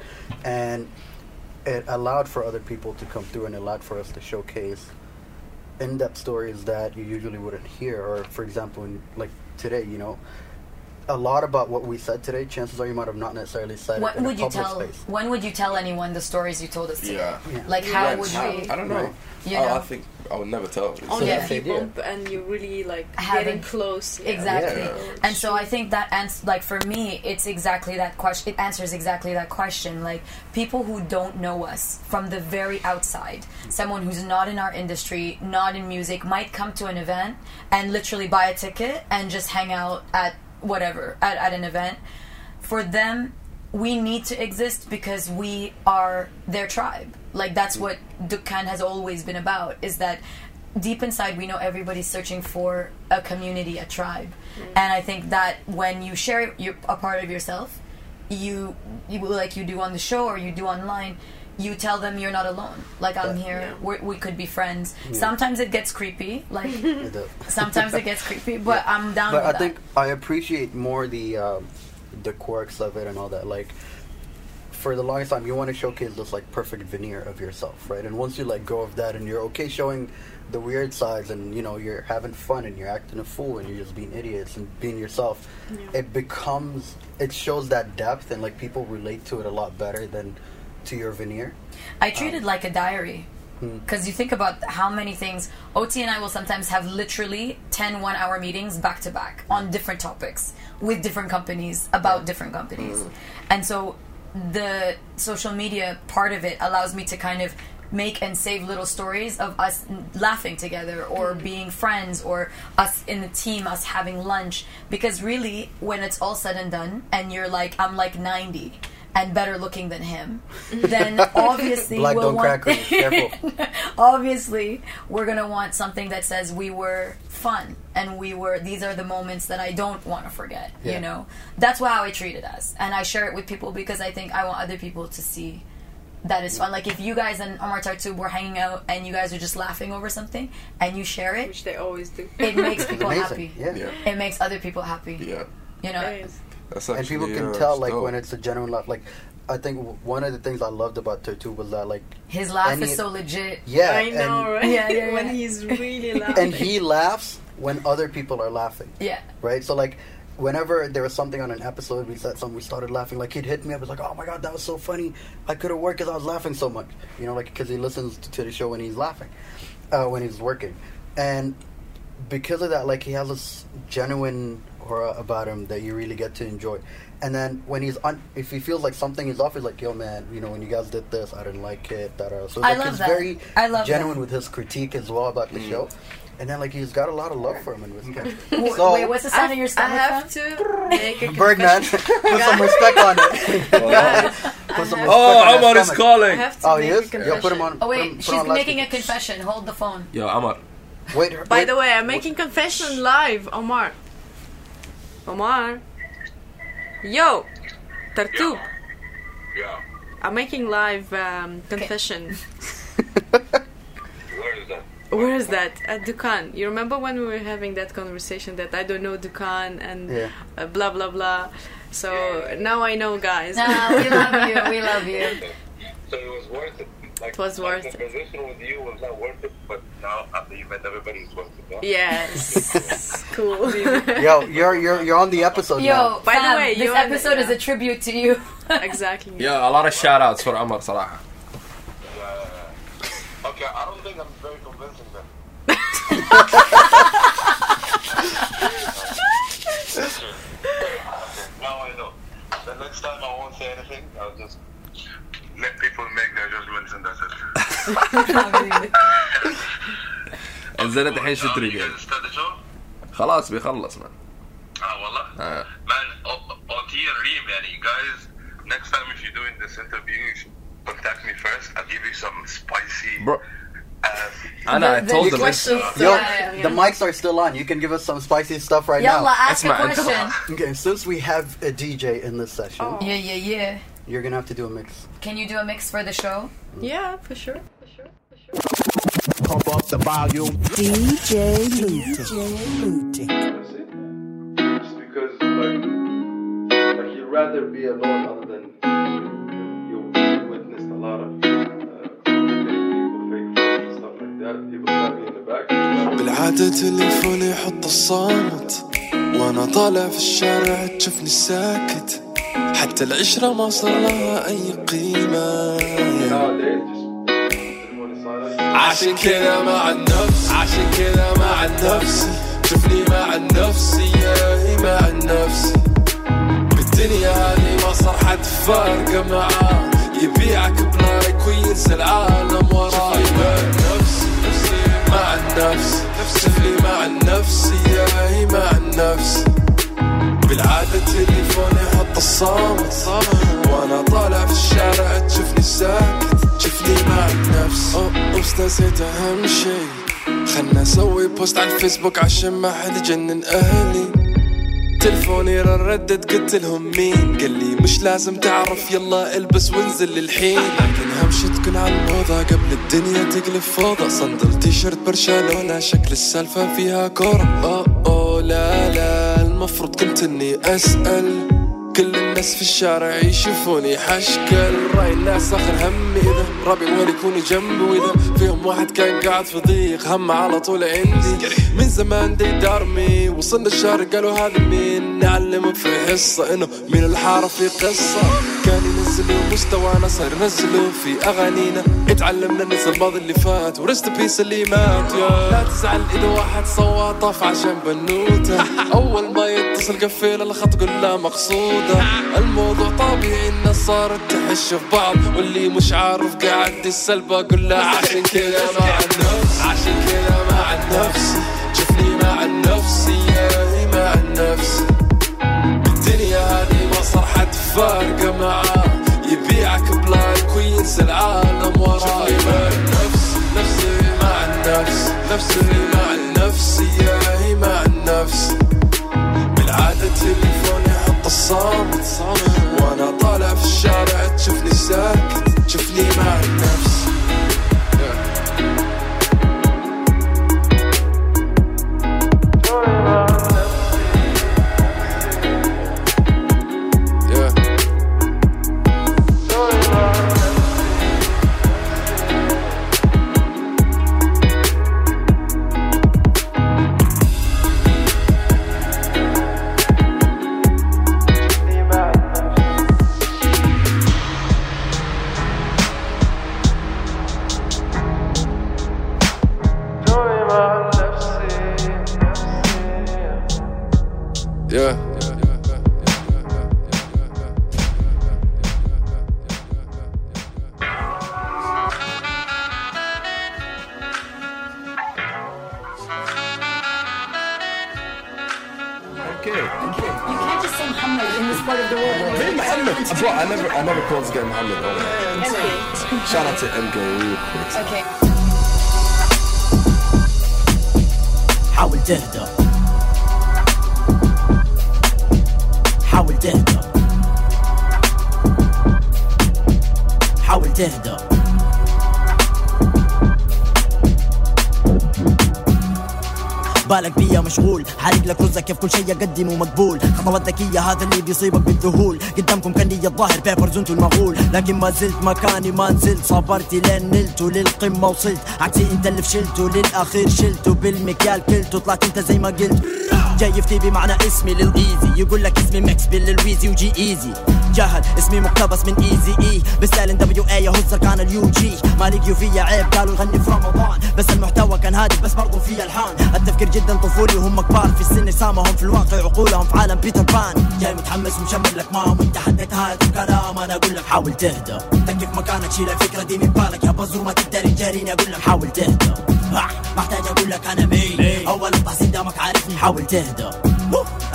And it allowed for other people to come through and allowed for us to showcase in-depth stories that you usually wouldn't hear or for example in, like today you know a lot about what we said today chances are you might have not necessarily said it in would a you public tell? space When would you tell anyone the stories you told us today? Yeah. Yeah. Like how Right, would how- you? I don't know. Right. You I, know? Oh, I think I would never tell. on So your that's people idea. and you're really like Haven't- getting close. yeah. Exactly. Yeah. And so I think that ans- like for me, it's exactly that question. It answers exactly that question. Like people who don't know us from the very outside, someone who's not in our industry, not in music, might come to an event and literally buy a ticket and just hang out at whatever at, at an event. For them, we need to exist because we are their tribe. Like that's what Dukkan has always been about. Is that deep inside we know everybody's searching for a community, a tribe, mm-hmm. and I think that when you share your, a part of yourself, you you like you do on the show or you do online. You tell them you're not alone. Like I'm Yeah. here. Yeah. We're, we could be friends. Sometimes it gets creepy. Like It sometimes it gets creepy, but I'm down but with I that. think I appreciate more the um, the quirks of it and all that. Like for the longest time, you want to showcase this like perfect veneer of yourself, right? And once you let go of that, and you're okay showing the weird sides, and you know you're having fun, and you're acting a fool, and you're just being idiots and being yourself, Yeah. it becomes it shows that depth, and like people relate to it a lot better than to your veneer. I treat it like a diary. Hmm. Because you think about how many things, OT and I will sometimes have literally 10 one hour meetings back to back on different topics with different companies about different companies. Hmm. And so the social media part of it allows me to kind of make and save little stories of us laughing together or Hmm. being friends or us in the team, us having lunch. Because really, when it's all said and done, and you're like, I'm like 90, and better looking than him, mm-hmm. then obviously Black we'll don't want, crack cream. Careful. obviously we're gonna want something that says we were fun and we were these are the moments that I don't want to forget. Yeah. You know, that's how I treat it as, and I share it with people because I think I want other people to see that is fun. Like if you guys and Omar Tartub were hanging out and you guys are just laughing over something and you share it, which they always do. it makes people happy. Yeah. Yeah. It makes other people happy. Yeah. You know. Yes. That's and people can uh, tell like dope. when it's a genuine laugh. Like I think one of the things I loved about Tartu was that like His laugh And is so legit. yeah, I know, and, right? Yeah, yeah, when he's really laughing. and he laughs when other people are laughing, Yeah. right? So like. Whenever there was something on an episode, we said something, we started laughing. Like he'd hit me up, was like, "Oh my god, that was so funny! I could have worked because I was laughing so much." You know, like because he listens to the show when he's laughing, uh, when he's working, and because of that, like he has this genuine aura about him that you really get to enjoy. And then when he's on, if he feels like something is off, he's like, "Yo, man, you know, when you guys did this, I didn't like it." Da, da. So I like, love he's that. very I love genuine that. with his critique as well about the Mm. show. And then like he's got a lot of love for him in Wisconsin. W- So- Wait, what's the sound in your I stomach? have fam? to make a Birdman, confession. put some respect on it. Guys, Put some respect I have- Oh, on that Amar is stomach. I calling. have to Oh, make he a is? confession. Yo, put him on. Oh put wait, him- put she's him on making a loudspeaker. confession. Hold the phone. Yo, Amar. Wait, By wait. the way, I'm making confession live, Omar. Omar. Yo, Tartub. Yeah. I'm making live um, confession. Where is that? Where is that? At Dukkan. You remember when we were having that conversation that I don't know Dukkan and Yeah. uh, blah blah blah. So now I know, guys. Nah, we love you. We love you. So it was worth it. Like, worth like it. The conversation with you was not worth it, but now after you met everybody, it's worth it. Yeah? Yes, cool. Yo, you're you're you're on the episode. Yo, now. by the way, this episode the, yeah. is a tribute to you. exactly. Yeah, a lot of shout outs for Amar Salah. Yeah. Okay, I don't think I'm very convincing then. now I know. The next time I won't say anything. I'll just let people make their judgments and that's it. نزلت الحين شو Now, تريد you يعني؟ guys start the show? خلاص بيخلص man. Ah, wallah. آه. Man, O- OT and Reem, yani, you guys, next time if you're doing this interview, you should contact me first. I'll give you some spicy. Bro, ass. أنا I The- told the them question- it's- Yo, Yeah, yeah, the mics are still on. You can give us some spicy stuff right Yalla, now. ask a Esma, أنت question. Okay, since we have a DJ in this session, Oh. Yeah, yeah, yeah. You're gonna have to do a mix. Can you do a mix for the show? Mm. Yeah, for sure. For sure. For sure. Pump up the volume. DJ Liutik. DJ It's because like, like you'd rather be alone other than you, you witnessed a lot of uh, people, fake friends stuff like that. People stabbing in the back. حتى العشرة ما صار لها أي قيمة. عشان كذا مع النفس عشان كذا مع النفس. شوفني مع نفسي ياهي مع نفسي بالدنيا هذه ما صار حد فارقة معاه. يبيعك بلايك وينسى العالم وراي مع نفسي مع النفس. شوفني مع النفس ياهي مع النفس. بالعادة تليفوني الصامت وأنا طالع في الشارع تشوفني ساكت تشوفني مع النفس. أو- بس نسيت أهم شي خلنا أسوي بوست على الفيسبوك عشان ما حد يجنن أهلي. تلفوني ردد قلت لهم مين؟ قال لي مش لازم تعرف يلا البس وانزل للحين. لكن أهم شي تكون على الموضة قبل الدنيا تقلب فوضى. صندل تيشرت برشلونة شكل السالفة فيها كورة. اوه اوه لا لا المفروض كنت إني أسأل. كل الناس في الشارع يشوفوني. حشكل راي الناس آخر همي. إذا ربي وين يكونوا جنبي وإذا فيهم واحد كان قاعد في ضيق هم على طول عندي. من زمان دي دارمي وصلنا الشهر قالوا هذا مين؟ نعلم في حصة إنه من الحارة في قصة. كان ينزلوا مستوانا صار ينزلوا في أغانينا. اتعلمنا ننسى الماضي اللي فات ورست بيس اللي مات. يا لا تزعل إذا واحد صوت طاف عشان بنوته. أول ما يتصل قفل الخط كلها الهدى الموضوع طبيعي الناس صارت تحش في بعض واللي مش عارف قاعد السلبة أقول له عشان كذا مع النفس عشان كذا مع النفس. شفني مع النفس ياهي مع النفس. الدنيا هذه ما صار حد فارقة معاه. يبيعك بلايك وينسى العالم وراه مع النفس نفسي مع النفس نفسي. Okay. You can't just say Muhammad in this part of the world. Hey, Muhammad. Bro, I never, I never called this guy Muhammad. Oh. Shout out to MK real quick. Okay. حاول تهدى حاول تهدى حاول تهدى بالك بيا مشغول. حارق لك رزق كيف كل شيء اقدمه مقبول. خطوات ذكية هذا اللي بيصيبك بالذهول. قدامكم كان لي الظاهر بيبرز انتو المغول. لكن ما زلت مكاني ما نزلت. صبرت لين نلت وللقمة وصلت. عكسي انت اللي فشلته للاخير شلته بالمكيال كلته طلعت انت زي ما قلت. جاي يفتي بمعنى اسمي للإيزي. يقول لك اسمي مكس بالويزي وجي إيزي. جهل. اسمي مقتبس من ايزي اي بستايل دبليو اي يهز كان اليو جي ما لقيوا فيا عيب قالوا يغني في رمضان. بس المحتوى كان هادف بس برضو في ألحان. التفكير جدا طفولي وهم كبار. في السن سامهم في الواقع عقولهم في عالم بيتر بان. جاي متحمس ومشمر لك مام وانت حدك هذا الكلام. أنا أقول لك حاول تهدى. تكيف مكانك شيل الفكرة دي من بالك. يا بزر ما تقدر تجاريني أقول لك حاول تهدى. آه، محتاج أقول لك أنا مين؟ أول التحصيل دامك عارفني. حاول تهدى.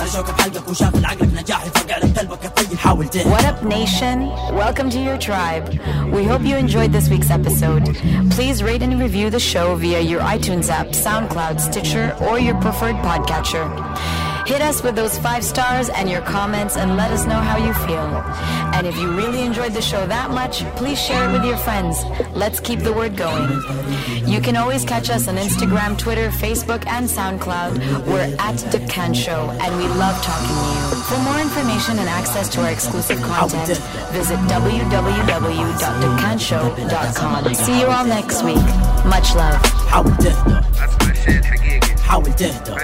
أوه، انا شوكة بحلقك وشاغل عقلك نجاحي فقع لك قلبك الطيب حاول تهدى What up, nation? Welcome to your tribe. We hope you enjoyed this week's episode. Please rate and review the show via your iTunes app, SoundCloud, Stitcher, or your preferred podcatcher. Hit us with those five stars and your comments and let us know how you feel. And if you really enjoyed the show that much, please share it with your friends. Let's keep the word going. You can always catch us on Instagram, Twitter, Facebook, and SoundCloud. We're at the Can Show, and we love talking to you. For more information and access to our exclusive content, visit www.dukkanshow.com. See you all next week. Much love. How we did though. That's I. How we did though.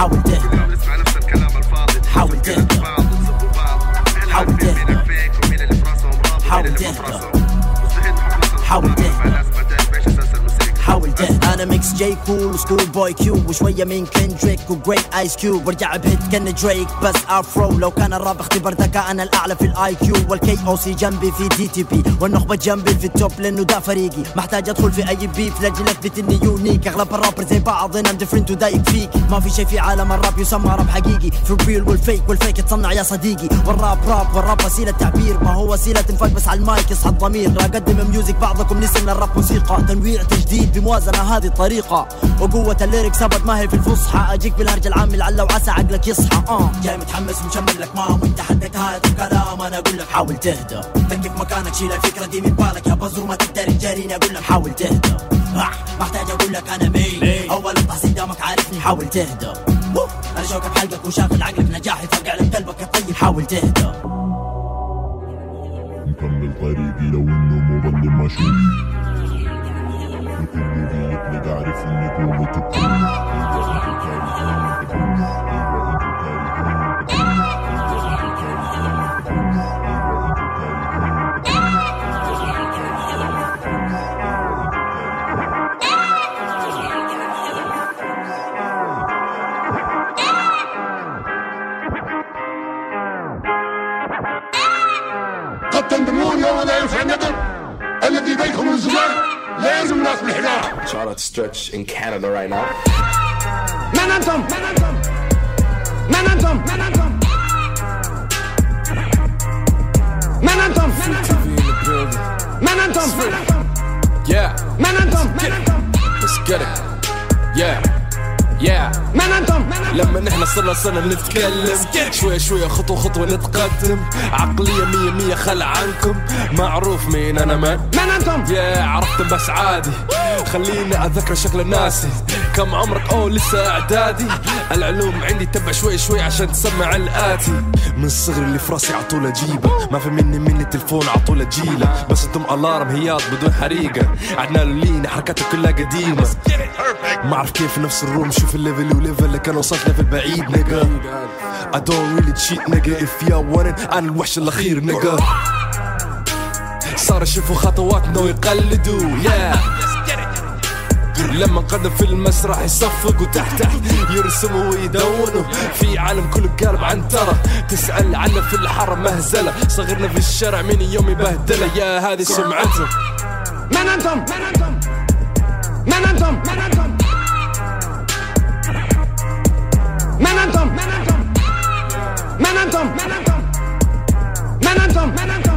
تهدى اليوم نسمع نفس الكلام الفاضي أنا ميكس جاي كول وسكول بوي كيوب وشوية من كندريك وجريت ايس كيوب وارجع بهيت كان دريك بس افرو لو كان الراب اختبار ذكاء أنا الأعلى في الاي كيو والكي أو سي جنبي في دي تي بي والنخبة جنبي في التوب لأنه ده فريقي. محتاج أدخل في أي بيف لاجل اثبت إني يونيك أغلب الرابر زي بعض أنا ديفرنت ودايق فيك ما في شيء في عالم الراب يسمى راب حقيقي. في الريل والفيك والفيك يتصنع يا صديقي. والراب راب والراب وسيلة تعبير. ما هو وسيلة انفاق بس على المايك يصحى الضمير. أقدم ميوزك بعضكم نسي من الراب موسيقى. تنويع تجديد بموازنة هذه الطريقة وقوة الليركس ابد ما هي في الفصحى. أجيك بالهرج العامي لعل وعسى عقلك يصحى. آه. جاي متحمس ومشمر لك مام وانت حدك هذا الكلام. أنا أقول لك حاول تهدى. تكيف مكانك شيل الفكرة دي من بالك. يا بزر ما تقدر تجاريني أقول لك حاول تهدى. آه، محتاج أقول لك أنا مين. أول التحصيل دامك عارفني. حاول تهدى. أنا شوكة بحلقك وشاغل عقلك نجاحي فقع لك قلبك الطيب حاول تهدى. مكمل طريقي لو إنه مظلم ما أشوف بكل ذي نجعل في كارهون كارهون كارهون كارهون كارهون قد تندمون يوم لا ينفع ندم الذي بينكم زمان. لازم الناس من حداها شعرة stretch in Canada right now من أنتم؟ من أنتم؟ من أنتم؟ من أنتم؟ من أنتم؟ من أنتم؟ من أنتم؟ Yeah. Man, I'm Let's get it. Yeah. Yeah. من أنتم؟ لما نحن صرنا صرنا نتكلم. شوية شوية خطوة خطوة نتقدم. عقلية مية مية خل عنكم. معروف مين أنا من؟ من أنتم؟ يا عرفتم بس عادي خليني أتذكر شكل ناسي. كم عمرك؟ أوه لسه إعدادي. العلوم عندي تبع شوي شوي عشان تسمع الآتي. من الصغر اللي في راسي عطول أجيبه ما في مني مني التلفون عطول أجيله بس أنتم ألارم هياط بدون حريقة. عدنا له لينا حركاته كلها قديمة. ما أعرف كيف نفس الروم. شوف الليفل وليفل اللي كان وصلت ليفل بعيد نيجا I don't really cheat nigga if you want أنا الوحش الأخير نيجا صار يشوفوا خطواتنا ويقلدوا yeah. لما نقدم في المسرح يصفقوا تحت تحت يرسموا ويدونوا في عالم كله قالب عنترة تسأل عنا في الحرم مهزلة صغرنا في الشارع من يوم يبهدلة يا هذه سمعته من أنتم من أنتم من أنتم من أنتم من أنتم من أنتم من أنتم من أنتم من أنتم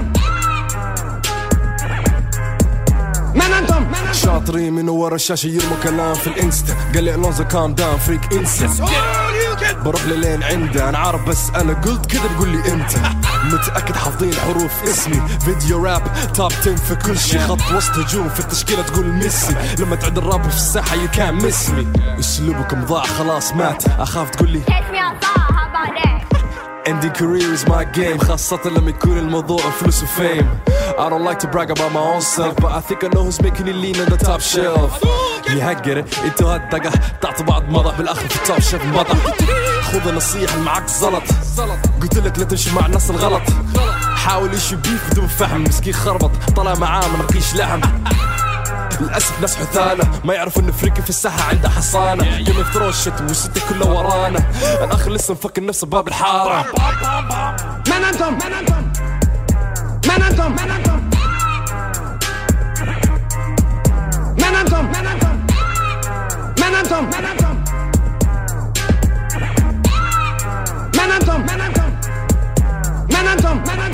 من أنتم شاطرين من ورا الشاشة يرموا كلام في الانستا. قال لي ألونزو كام داون فريك انستا بروح للين عنده أنا عارف بس أنا قلت كده تقول لي إمتى متأكد حافظين حروف اسمي. فيديو راب توب 10 في كل شي. خط وسط هجوم في التشكيلة تقول ميسي. لما تعد الراب في الساحة يو كان ميس مي اسلوبكم ضاع خلاص مات. أخاف تقول لي Ending career is my game. خاصة لما يكون الموضوع فلوس وفيم. I don't like to brag about my own self But I think I know who's making it lean on the top shelf. It أنتوا هالدقة تعطوا بعض مضح بالآخر في التوب شيف مضح خذ النصيحة اللي معاك زلط. قلت لك لا تمشي مع الناس الغلط. حاول يشي بيف بدون فهم. مسكين خربط طلع معاه ما نقيش لحم. للأسف ناس حثالة ما يعرفوا إن فريقي في الساحة عنده حصانة. جيم اوف ثرو شت والستة كله ورانا. الأخ لسه مفكر نفسه باب الحارة. من أنتم؟ من أنتم؟ Man and come, man and come. Man and come, man and come. Man and come, man and come. Man and come, man and come. Man and come, man and come.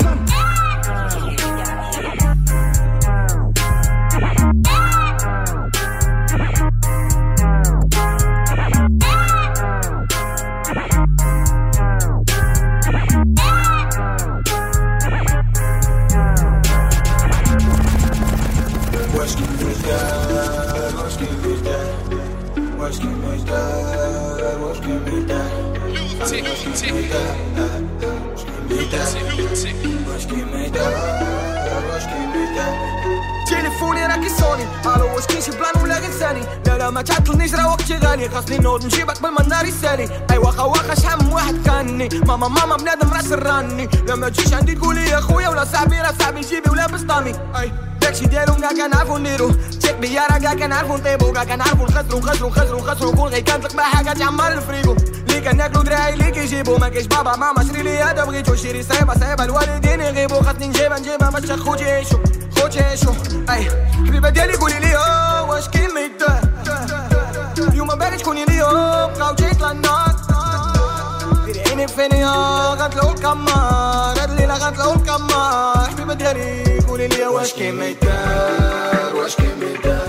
تليفوني راكي سوني ألو واش بلان ولا غير ثاني لا لا ما تعطلنيش راه وقتي غالي خاصني نوض نجيبك قبل ما النار يسالي اي واخا واخا شحال من واحد كاني ماما ماما بنادم راه سراني لا ما تجيش عندي تقولي يا خويا ولا صاحبي راه صاحبي جيبي ولا بسطامي اي داكشي ديالو كاع كنعرفو نديرو تيك بيا راه كاع كنعرفو نطيبو كاع كنعرفو نخسرو نخسرو نخسرو نخسرو كون غير كانت القباحة كتعمر الفريقو اللي كناكلو دراعي اللي كيجيبو ما كاينش بابا ماما شري لي هذا بغيتو شيري صعيبة صعيبة الوالدين يغيبو خاصني نجيبها نجيبها باش خوتي يعيشو خوتي يعيشو اي حبيبة ديالي قولي لي واش كاين ما يدار اليوم باغي تكوني ليا بقاو تيطلع النار عيني فين يا غتلعو الكمار هاد الليلة غتلعو الكمار حبيبة ديالي قولي ليا واش كيما يدار؟ واش كيما يدار؟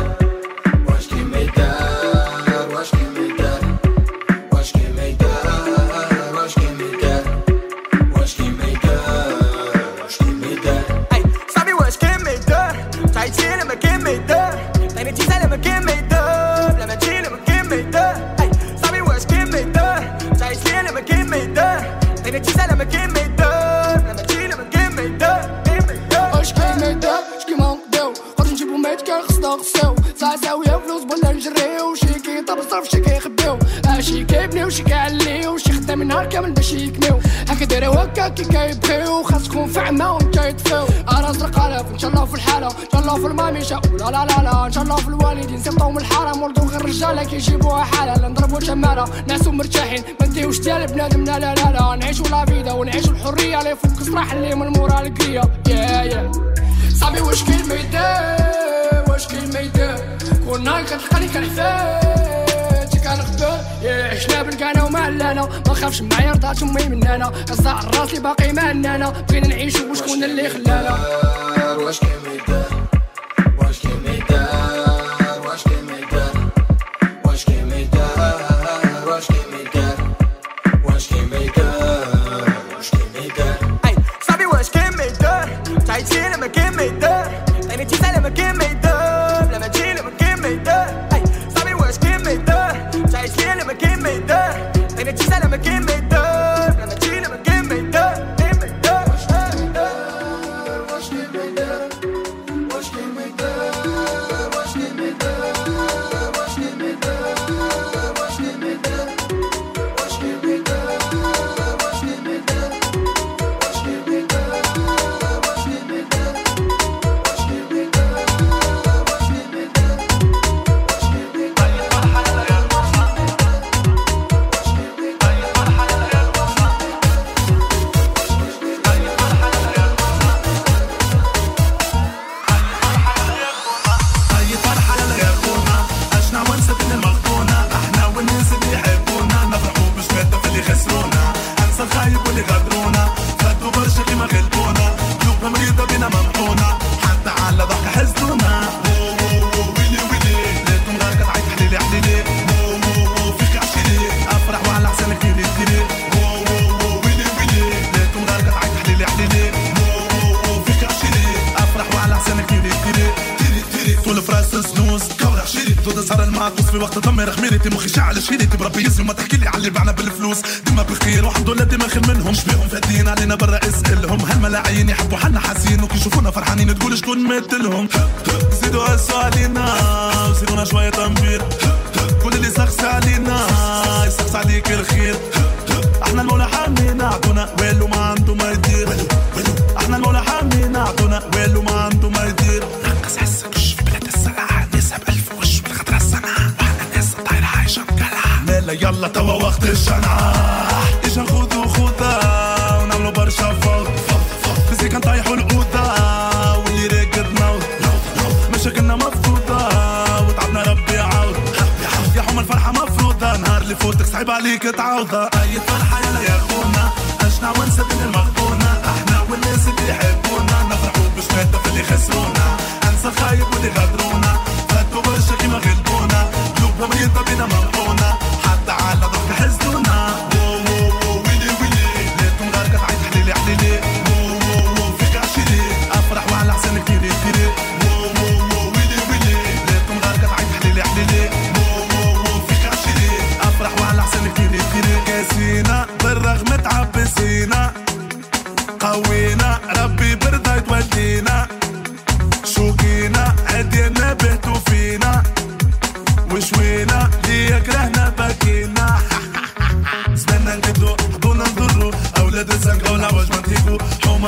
ساعة ساوية فلوس بنا نجريو شي كيطلب صرف شي كيخبيو آه شي كيبنيو شي كيعليو شي خدام نهار كامل باش يكنيو. هكا دايرو هكا كي كيبغيو خاص تكون فاهمة وانت يطفيو زرق على ان شاء الله في الحالة إن شاء الله في الماميشة لا لا لا لا إن شاء الله في الوالدين سيبطو من الحرام. ولدو غير رجالة كيجيبوها حالة نضربو تمارة ناسو مرتاحين ما نديوش ديال بنادمنا لا لا لا نعيشو لا فيدا ونعيشو الحرية اللي فوق الصراحة اللي من مورا القرية. يا يا صاحبي واش كاين واش كاين ما يدير كل كنحقني كتلقاني كنحتاج كنخدم عشنا بالكانا وما علانا ما خافش معايا رضات امي منانا قصع راسي باقي ما انا بغينا نعيش وشكون اللي خلانا واش كاين ما يدار واش كاين ما يدار واش كاين واش كاين واش كاين ما واش كاين ما يدار واش ما يدار اي صاحبي واش ما يدار خميرتي مخي شعل شهيرتي بربي؟ يسمي ما تحكي لي على اللي بعنا بالفلوس. ديما بخير والحمد لله ديما خير منهم شبيهم فادين علينا برا اسالهم هالملاعين يحبوا حنا حاسين. وكي يشوفونا فرحانين تقول شكون مثلهم. زيدوا قسوا علينا وزيدونا شوية تنبير يلا توا وقت الشنعة إجا خذوا خذا ونعملوا برشا فوق فيزي كان طايحوا الأوضة واللي راقد نوض مشاكلنا مفروضة وتعبنا ربي يعوض يا حمى الفرحة مفروضة نهار اللي فوتك صعيب عليك تعوضها أي فرحة يلا يا خونا أشنع ونسى من المغبونة أحنا والناس اللي يحبونا نفرحوا باش في اللي خسرونا. أنسى الخايب واللي غدرونا. فاتوا برشا كيما غلبونا. قلوبهم مريضة بينا ممحونة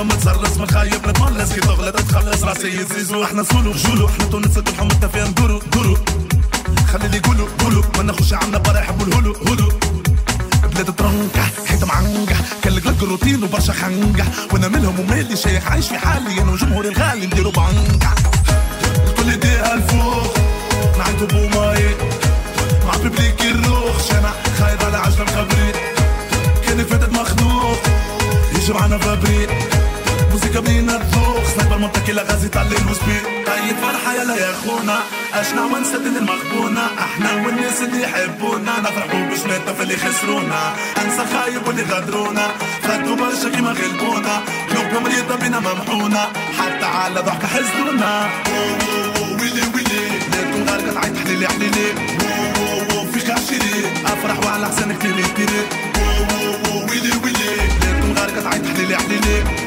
متصرص من خايب نتملص كي تغلط تخلص راسي يزيزو. إحنا سولو جولو. إحنا تونس الحومة التفيا ندورو دورو خلي اللي يقولوا قولوا ما ناخوش عنا برا يحبوا الهولو هولو بلاد ترنكة حيطة معنقة كلك لك الروتين وبرشا خنقة. وأنا منهم ومالي شيخ عايش في حالي. أنا وجمهوري الغالي نديروا بعنقة الكل يديها الفوق. نعيطوا بوماي مع بيبليك الروخ شمع خايض على عجلة مخبري كان فاتت مخنوق. يجي معنا فابري الموسيقى بدينا تذوق سنايبر منطقي غازي يطلع وسبيد طيب فرحة يلا يا خونا أشنا ونسدد المغبونة أحنا والناس اللي يحبونا. نفرحوا بشناتنا في اللي خسرونا. أنسى خايب واللي غدرونا. خدوا برشا كيما غلبونا. قلوبهم مريضة بينا ممحونة. حتى على ضحكة حزنونا. ويلي ويلي. نادوا نار قطعة حليلي حليلي. في خاشيري أفرح وعلى حسنك تيري تيري ويلي ويلي. نادوا نار قطعة حليلي حليلي.